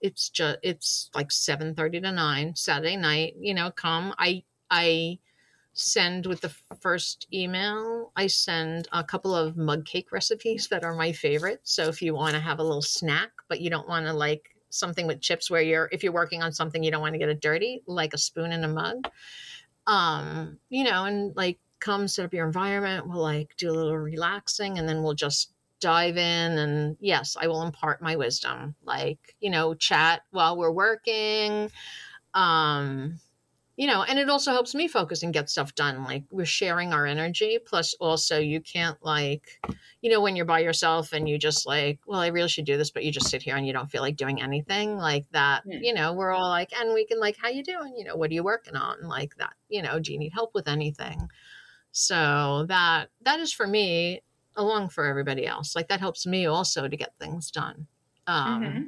It's just it's like 7:30 to 9 Saturday night. You know, come. I I send with the first email, I send a couple of mug cake recipes that are my favorite. So if you want to have a little snack, but you don't want to like something with chips where you're if you're working on something you don't want to get it dirty, like a spoon in a mug. Um, you know, and like come set up your environment, we'll like do a little relaxing and then we'll just dive in and yes, I will impart my wisdom. Like, you know, chat while we're working. Um you know, and it also helps me focus and get stuff done. Like we're sharing our energy. Plus, also, you can't like, you know, when you're by yourself and you just like, well, I really should do this, but you just sit here and you don't feel like doing anything like that. Yeah. You know, we're all like, and we can like, how you doing? You know, what are you working on? Like that. You know, do you need help with anything? So that that is for me, along for everybody else. Like that helps me also to get things done. Um, mm-hmm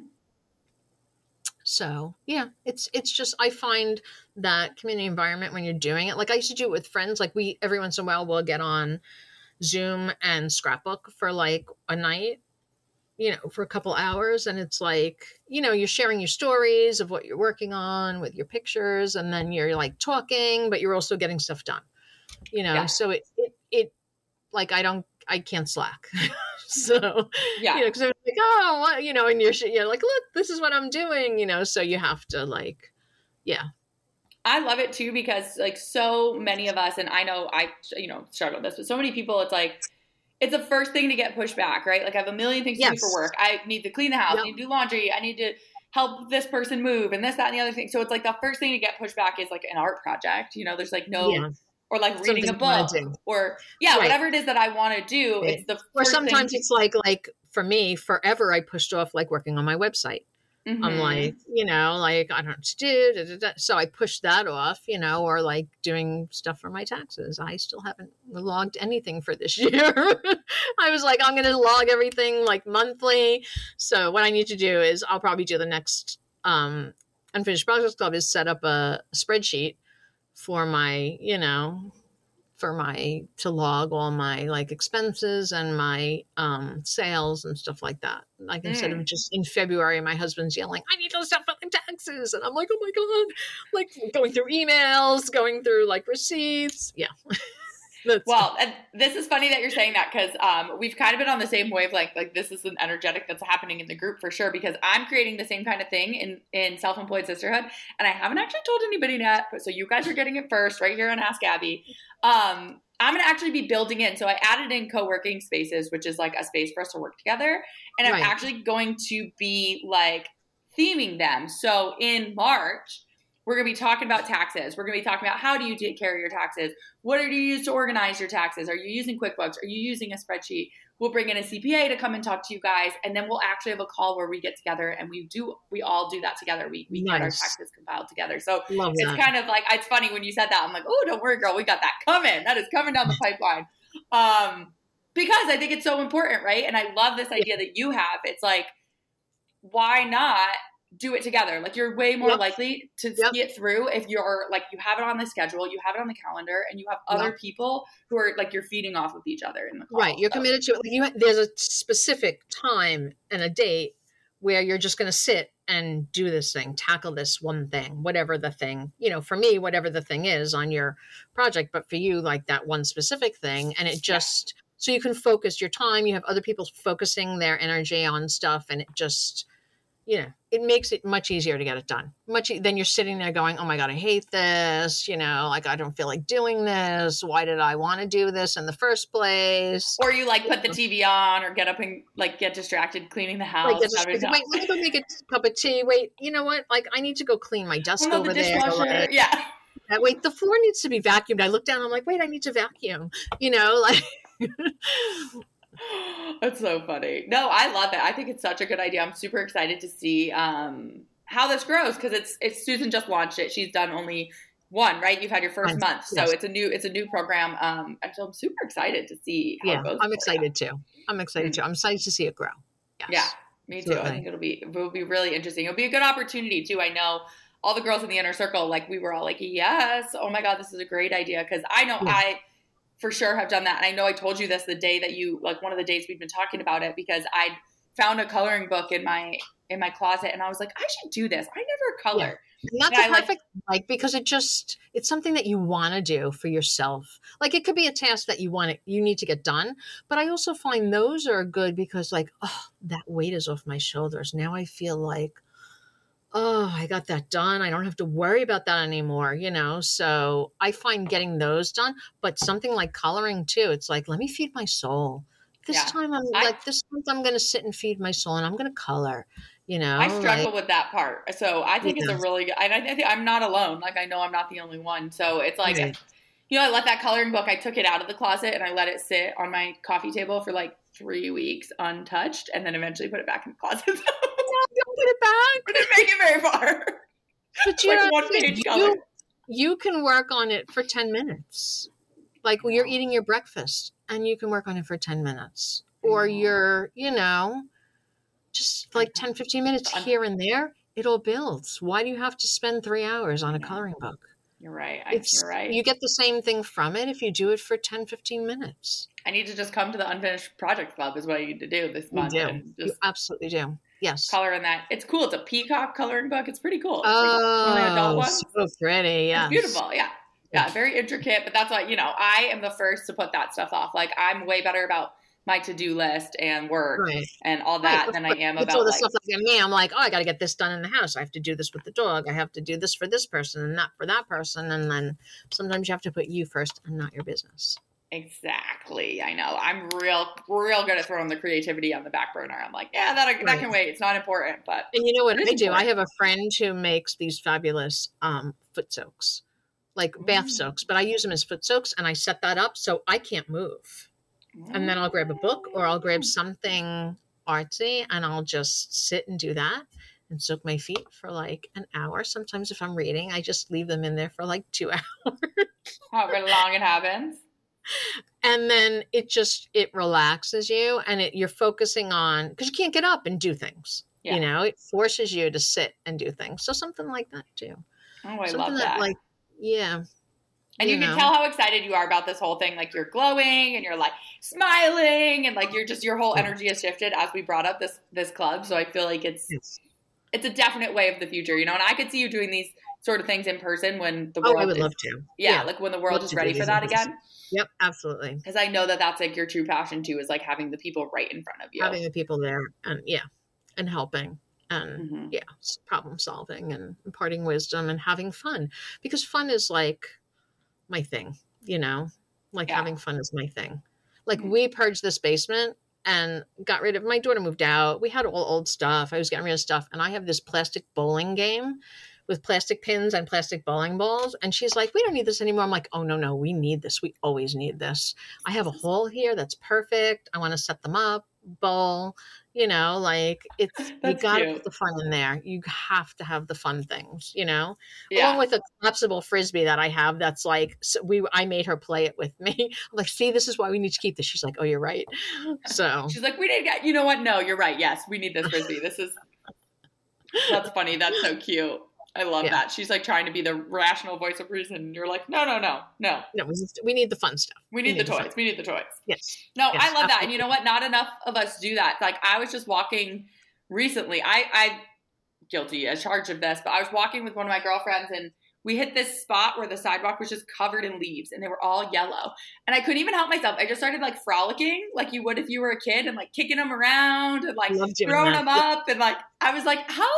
so yeah, it's it's just I find that community environment when you're doing it. Like I used to do it with friends. Like we every once in a while we'll get on Zoom and scrapbook for like a night, you know, for a couple hours. And it's like, you know, you're sharing your stories of what you're working on with your pictures, and then you're like talking, but you're also getting stuff done. You know, yeah. so it it it like I don't I can't slack. so yeah, you know, because like, oh, what, you know, and you're you're like, look, this is what I'm doing, you know. So you have to like, yeah. I love it too because like so many of us, and I know I you know struggle with this, but so many people, it's like it's the first thing to get pushed back, right? Like I have a million things yes. to do for work. I need to clean the house, yep. I need to do laundry, I need to help this person move, and this, that, and the other thing. So it's like the first thing to get pushed back is like an art project. You know, there's like no. Yeah or like reading a book or yeah right. whatever it is that i want to do right. it's the or sometimes it's like like for me forever i pushed off like working on my website mm-hmm. i'm like you know like i don't know what to do da, da, da. so i pushed that off you know or like doing stuff for my taxes i still haven't logged anything for this year i was like i'm going to log everything like monthly so what i need to do is i'll probably do the next um unfinished projects club is set up a spreadsheet for my, you know, for my to log all my like expenses and my um sales and stuff like that. Like mm. instead of mm. just in February, my husband's yelling, "I need to stop filing taxes," and I'm like, "Oh my god!" Like going through emails, going through like receipts. Yeah. That's well, and this is funny that you're saying that because um, we've kind of been on the same wavelength. Like this is an energetic that's happening in the group for sure. Because I'm creating the same kind of thing in in self employed sisterhood, and I haven't actually told anybody yet. So you guys are getting it first, right here on Ask Abby. Um, I'm gonna actually be building in. So I added in co-working spaces, which is like a space for us to work together, and I'm right. actually going to be like theming them. So in March we're going to be talking about taxes. We're going to be talking about how do you take care of your taxes? What do you use to organize your taxes? Are you using QuickBooks? Are you using a spreadsheet? We'll bring in a CPA to come and talk to you guys, and then we'll actually have a call where we get together and we do we all do that together. We we nice. get our taxes compiled together. So Love it's that. kind of like it's funny when you said that. I'm like, oh, don't worry, girl, we got that coming. That is coming down the pipeline. Um, because I think it's so important, right? And I love this idea that you have. It's like, why not do it together. Like you're way more yep. likely to yep. see it through if you're like you have it on the schedule, you have it on the calendar, and you have other yep. people who are like you're feeding off of each other in the call. Right, you're so. committed to it. You, there's a specific time and a date where you're just going to sit and do this thing, tackle this one thing, whatever the thing, you know, for me, whatever the thing is on your project, but for you, like that one specific thing, and it just. Yeah. So you can focus your time. You have other people focusing their energy on stuff, and it just you know, it makes it much easier to get it done. Much then you're sitting there going, "Oh my god, I hate this." You know, like I don't feel like doing this. Why did I want to do this in the first place? Or you like put the TV on, or get up and like get distracted cleaning the house. Wait, let me go make a cup of tea. Wait, you know what? Like I need to go clean my desk over the there. Like, yeah. Wait, the floor needs to be vacuumed. I look down. I'm like, wait, I need to vacuum. You know, like. That's so funny. No, I love it. I think it's such a good idea. I'm super excited to see um, how this grows because it's it's Susan just launched it. She's done only one, right? You've had your first month, so yes. it's a new it's a new program. Um, and so I'm super excited to see. yeah, I'm excited too. I'm excited mm-hmm. too. I'm excited to see it grow. Yes. Yeah, me too. I think it'll be it'll be really interesting. It'll be a good opportunity too. I know all the girls in the inner circle, like we were all like, yes, oh my god, this is a great idea because I know yeah. I for sure have done that. And I know I told you this the day that you like one of the days we've been talking about it because I found a coloring book in my in my closet and I was like, I should do this. I never color. And that's Yeah, a like- perfect like, because it just it's something that you want to do for yourself. Like it could be a task that you want to you need to get done, but I also find those are good because like oh that weight is off my shoulders. Now I feel like oh I got that done. I don't have to worry about that anymore, you know. So I find getting those done, but something like coloring too. It's like let me feed my soul. This Yeah. time I'm I- like this month I'm going to sit and feed my soul and I'm going to color, you know. I struggle like- with that part. So I think it's a really good and I, I think I'm not alone. Like I know I'm not the only one. So it's like Right. you know, I let that coloring book, I took it out of the closet and I let it sit on my coffee table for like three weeks untouched and then eventually put it back in the closet. No, don't put it back. I didn't make it very far. But you like know, one page you, color. you can work on it for 10 minutes. Like you're eating your breakfast and you can work on it for 10 minutes. Or you're, you know, just like 10, 15 minutes here and there, it all builds. Why do you have to spend three hours on a coloring book? You're right. I, It's, you're right. You get the same thing from it if you do it for 10, 15 minutes. I need to just come to the unfinished project club is what I need to do this You month do. and You absolutely do. Yes. color in that. It's cool. It's a peacock coloring book. It's pretty cool. It's like oh, one of the adult Oh, ones. so pretty. Yeah. It's beautiful. Yeah. Yeah. Very intricate. But that's why, you know, I am the first to put that stuff off. Like I'm way better about my to-do list and work Right. and all that but- than I am it's about all the like, stuff like me. I'm like, oh, I got to get this done in the house. I have to do this with the dog. I have to do this for this person and not for that person. And then sometimes you have to put you first and not your business. exactly. I know. I'm real, real good at throwing the creativity on the back burner. I'm like, yeah, that, that Right. can wait. It's not important, but And you know what I do? I have a friend who makes these fabulous um, foot soaks, like bath Mm. soaks, but I use them as foot soaks and I set that up so I can't move. And then I'll grab a book or I'll grab something artsy and I'll just sit and do that and soak my feet for like an hour. Sometimes if I'm reading, I just leave them in there for like two hours. however long it happens. and then it just it relaxes you and it you're focusing on because you can't get up and do things Yeah. you know it forces you to sit and do things so something like that too Oh, I something love that. like yeah And you, you can know. tell how excited you are about this whole thing. Like you're glowing and you're like smiling and like you're just your whole energy has shifted as we brought up this this club. So I feel like it's Yes. it's a definite way of the future, you know. And I could see you doing these sort of things in person when the oh world i would is, love to yeah, like when the world Love is ready for that again. yep absolutely Because I know that that's like your true passion too, is like having the people right in front of you. having the people there and yeah and helping and Mhm. yeah problem solving and imparting wisdom and having fun because fun is like my thing you know? Like Yeah. having fun is my thing. Like Mhm. we purged this basement and got rid of my daughter moved out. We had all old stuff. I was getting rid of stuff. And i have this plastic bowling game with plastic pins and plastic bowling balls. And she's like we don't need this anymore. I'm like oh no no. We need this. We always need this. I have a hole here that's perfect. I want to set them up bowl you know like it's you gotta cute. put the fun in there you have to have the fun things you know Yeah. along with a collapsible frisbee that i have that's like so we i made her play it with me i'm like see this is why we need to keep this she's like oh you're right so She's like, we didn't get. You know what? No, you're right. Yes, we need this frisbee. This is. That's funny. That's so cute. I love Yeah. that. She's like trying to be the rational voice of reason. And you're like, no, no, no, no. no we just- we need the fun stuff We need, need the the fun. toys. We need the toys. yes No, Yes, I love that. And you know what? Not enough of us do that. Like I was just walking recently. I I guilty as charged of this, but I was walking with one of my girlfriends and we hit this spot where the sidewalk was just covered in leaves and they were all yellow. And I couldn't even help myself. I just started like frolicking like you would if you were a kid and like kicking them around and like throwing that. them up and like I was like, how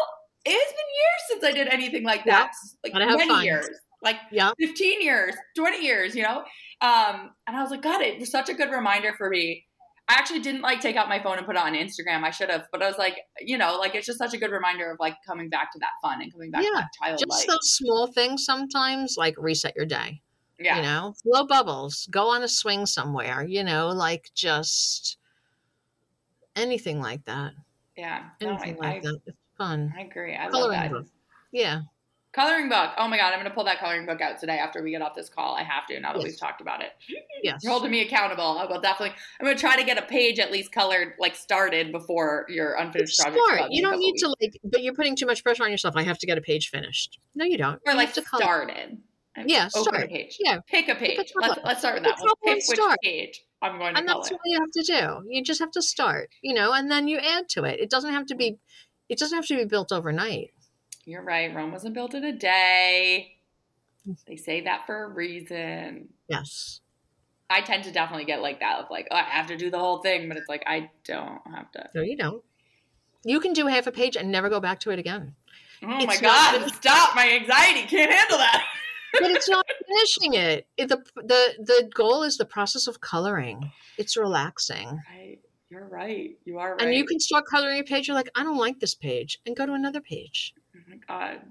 it's been years since I did anything like that. Like Gotta have many fun. years. Like yeah 15 years, 20 years, you know? Um, and I was like, God, it was such a good reminder for me. I actually didn't like take out my phone and put it on Instagram. I should have, but I was like, you know, like it's just such a good reminder of like coming back to that fun and coming back to Yeah, that childlike. just those small things sometimes like reset your day yeah. you know blow bubbles go on a swing somewhere you know like just anything like that Yeah. No, I, anything like I, that fun I agree. I love coloring that. book yeah Coloring book. Oh my God. I'm going to pull that coloring book out today after we get off this call. I have to now that Yes. we've talked about it. yes You're holding me accountable. I will definitely, I'm going to try to get a page at least colored, like started before your unfinished project. Smart. You don't need to like, but you're putting too much pressure on yourself. I have to get a page finished. No, you don't. Or You like to started. Yeah, Open start. a page. Yeah. Pick a Pick a page. let's let's start with that. template, pick which start. page I'm going to and that's what you have to do you just have to start you know and then you add to it it doesn't have to be it doesn't have to be built overnight You're right. Rome wasn't built in a day. They say that for a reason. yes I tend to definitely get like that of like, oh, I have to do the whole thing, but it's like I don't have to. no you don't you can do half a page and never go back to it again Oh my It's not- god! Stop! My anxiety can't handle that. but it's not finishing it. it the the the goal is the process of coloring it's relaxing Right. You're right. You are right. and you can start coloring a page you're like i don't like this page and go to another page Oh my god.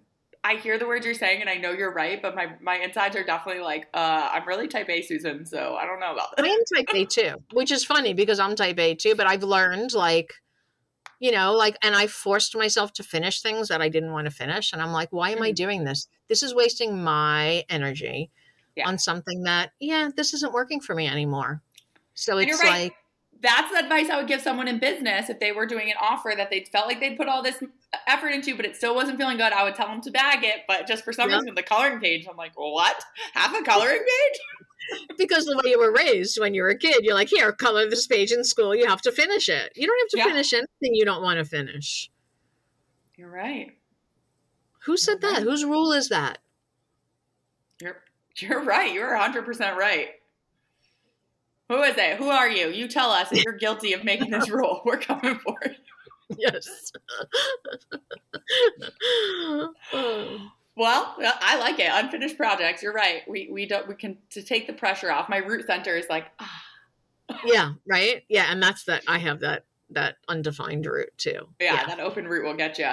I hear the words you're saying, and I know you're right, but my my insides are definitely like, uh, I'm really type A, Susan, so I don't know about that. I am type A too, which is funny because I'm type A too, but I've learned like, you know, like, and I forced myself to finish things that I didn't want to finish. And I'm like, why am I Mhm. doing this? This is wasting my energy Yeah. on something that, yeah, this isn't working for me anymore. So it's right. like, That's the advice I would give someone in business if they were doing an offer that they felt like they'd put all this effort into, but it still wasn't feeling good. I would tell them to bag it, but just for some Yeah. reason, the coloring page, I'm like, what? Half a coloring page? because the way you were raised when you were a kid, you're like, here, color this page in school. You have to finish it. You don't have to Yeah. finish anything you don't want to finish. You're right. Who said that? right. Whose rule is that? You're you're right. You're 100 percent right. Who is it? Who are you? You tell us if you're guilty of making this rule. We're coming for it. Yes. Well, I like it. Unfinished projects. You're right. We we don't we can to take the pressure off. My root center is like, ah, yeah right yeah and that's that i have that that undefined root too yeah, that open root will get you,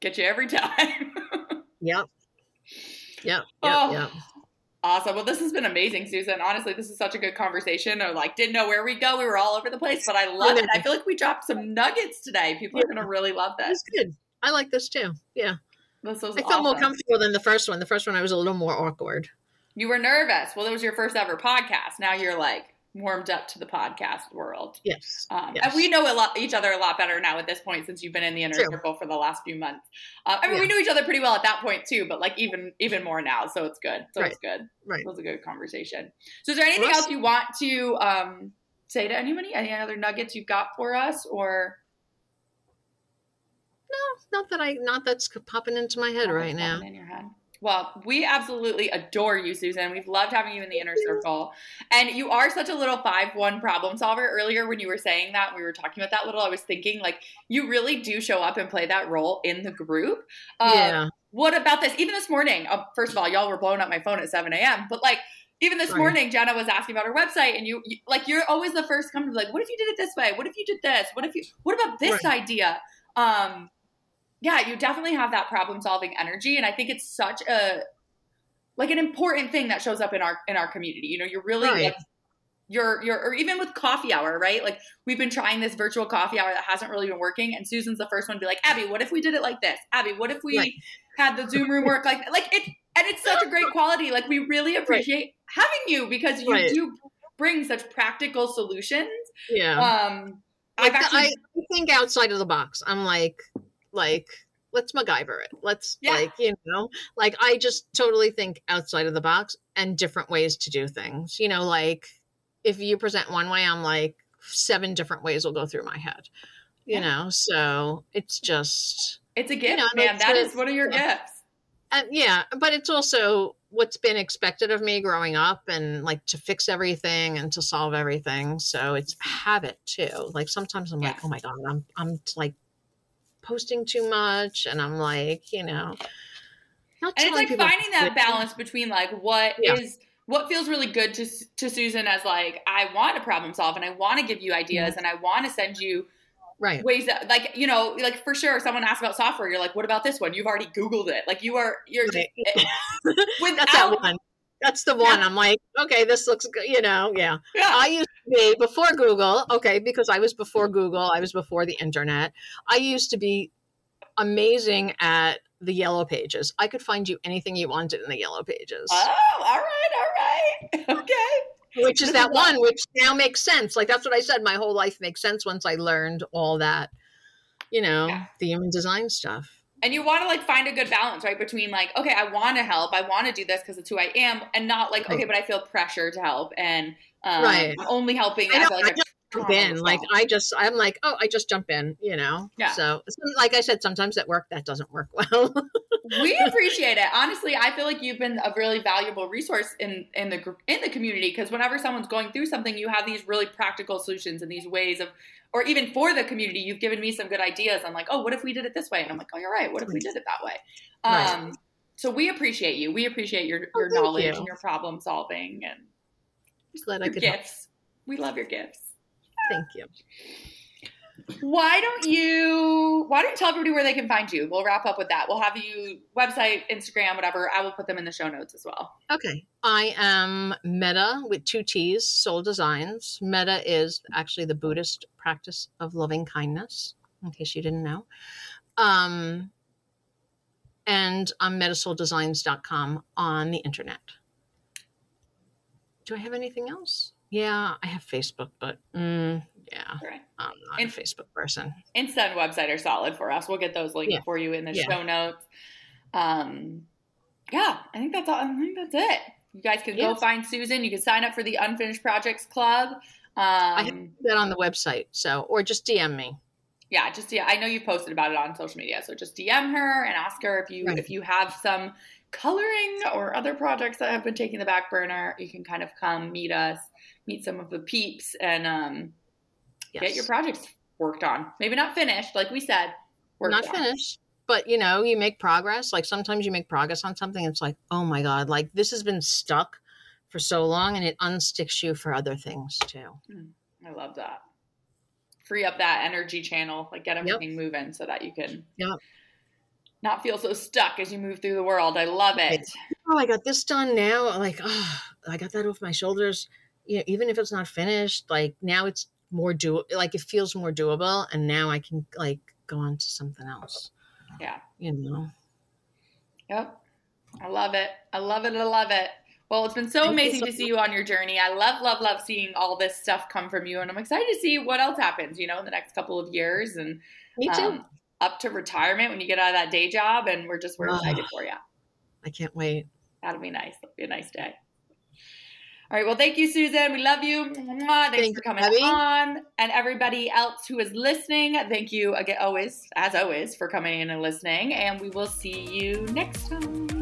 get you every time. yep yep yep Oh. yep awesome. Well, this has been amazing, Susan. Honestly, this is such a good conversation. I like didn't know where we go. We were all over the place, but I love it. I feel like we dropped some nuggets today. People are gonna really love this. that's good i like this too yeah This was i felt more comfortable than the first one the first one i was a little more awkward You were nervous. Well, it was your first ever podcast. Now you're like warmed up to the podcast world. yes Um, Yes. And we know a lot, each other a lot better now at this point since you've been in the inner True. circle for the last few months. Uh, I mean, Yeah. we knew each other pretty well at that point too, but like even even more now. So it's good. So it's good. right It was a good conversation. So is there anything else you want to um, say to anybody? Any other nuggets you've got for us, or no not that i not that's popping into my head right now in your head? Well, we absolutely adore you, Susan. We've loved having you in the inner you. circle. And you are such a little 5 1 problem solver. Earlier, when you were saying that, we were talking about that little, I was thinking, like, you really do show up and play that role in the group. Uh, yeah What about this? Even this morning, uh, first of all, y'all were blowing up my phone at 7 a.m., but like, even this Right. morning, Jenna was asking about her website, and you, you like you're always the first to come to be like, "What if you did it this way? What if you did this? What if you? What about this idea?" Um, yeah, you definitely have that problem solving energy, and I think it's such a like an important thing that shows up in our in our community. You know, you're really Right. like you're you're or even with coffee hour, right? Like we've been trying this virtual coffee hour that hasn't really been working, and Susan's the first one to be like, Abby, what if we did it like this? Abby, what if we Right. had the Zoom room work like like it? And it's such a great quality. Like we really appreciate having you because you Right. do bring such practical solutions. yeah Um, I've actually I think outside of the box. I'm like, like, let's MacGyver it. Let's Yeah. like, you know, like I just totally think outside of the box and different ways to do things. You know, like if you present one way, I'm like seven different ways will go through my head. You Yeah. know, so it's just it's a gift, know, man. That is one of your yeah. gifts. and yeah, but it's also what's been expected of me growing up and like to fix everything and to solve everything. So it's habit too. Like sometimes I'm like, oh my God, I'm I'm like posting too much and I'm like, you know, and it's like finding that balance between like what is Yeah. what feels really good to to Susan as like I want to problem solve and I want to give you ideas mm-hmm. and I want to send you Right. ways that like you know like for sure someone asks about software you're like what about this one you've already googled it like you are you're just, eh, Right. without That's that one. That's the one. I'm like, okay, this looks good. You know, yeah. yeah I used to be before Google, okay, because I was before Google, I was before the internet. I used to be amazing at the yellow pages. I could find you anything you wanted in the yellow pages, oh all right all right okay which is that one which now makes sense. Like that's what I said. My whole life makes sense once I learned all that, you know, Yeah. the human design stuff. And you want to like find a good balance right between like okay i want to help i want to do this because it's who i am and not like okay but i feel pressure to help and um, right. only helping I, know, I, like I just jump in like i just i'm like oh i just jump in you know? Yeah. So like i said sometimes at work that doesn't work well. We appreciate it. Honestly i feel like you've been a really valuable resource in in the in the community because whenever someone's going through something you have these really practical solutions and these ways of or even for the community, you've given me some good ideas. I'm like, oh, what if we did it this way? And I'm like, oh, you're right. What if we did it that way? Right. Um, so we appreciate you. We appreciate your, your oh, knowledge you. and your problem solving and glad your I could gifts. Help. We love your gifts. Thank you why don't you why don't you tell everybody where they can find you? We'll wrap up with that. We'll have you website instagram whatever. I will put them in the show notes as well. Okay. I am Metta with two t's soul designs. Metta is actually the buddhist practice of loving kindness in case you didn't know. Um and i'm mettasouldesigns.com on the internet. Do i have anything else? Yeah, I have Facebook, but mm, yeah, right. I'm not and, a Facebook person. Insta and website are solid for us. We'll get those linked yeah. for you in the yeah. show notes. Um, yeah, I think that's all. I think that's it. You guys can yes. go find Susan. You can sign up for the Unfinished Projects Club. Um, I have that on the website, so or just DM me. Yeah, just yeah. I know you've posted about it on social media, so just DM her and ask her if you right. if you have some coloring or other projects that have been taking the back burner. You can kind of come meet us meet some of the peeps and um, yes. get your projects worked on. Maybe not finished, like we said. Not on. finished, but you know, you make progress. Like sometimes you make progress on something. It's like, oh my god, like this has been stuck for so long, and it unsticks you for other things too. Hmm. I love that. Free up that energy channel, like get everything yep. moving, so that you can. Yep not feel so stuck as you move through the world. I love it. Oh, I got this done now. Like, oh, I got that off my shoulders you know, even if it's not finished, like now it's more do like it feels more doable, and now I can like go on to something else. Yeah, you know. Yep, I love it. I love it. I love it. Well, it's been so Thank amazing so to see you on your journey. I love, love, love seeing all this stuff come from you, and I'm excited to see what else happens. You know, in the next couple of years, and me too. Um, up to retirement when you get out of that day job, and we're just we're excited for you. I can't wait. That'll be nice. It'll be a nice day. All right. Well, thank you, Susan. We love you. Thanks, thanks for coming Abby. on. And everybody else who is listening, thank you again, always, as always, for coming in and listening. And we will see you next time.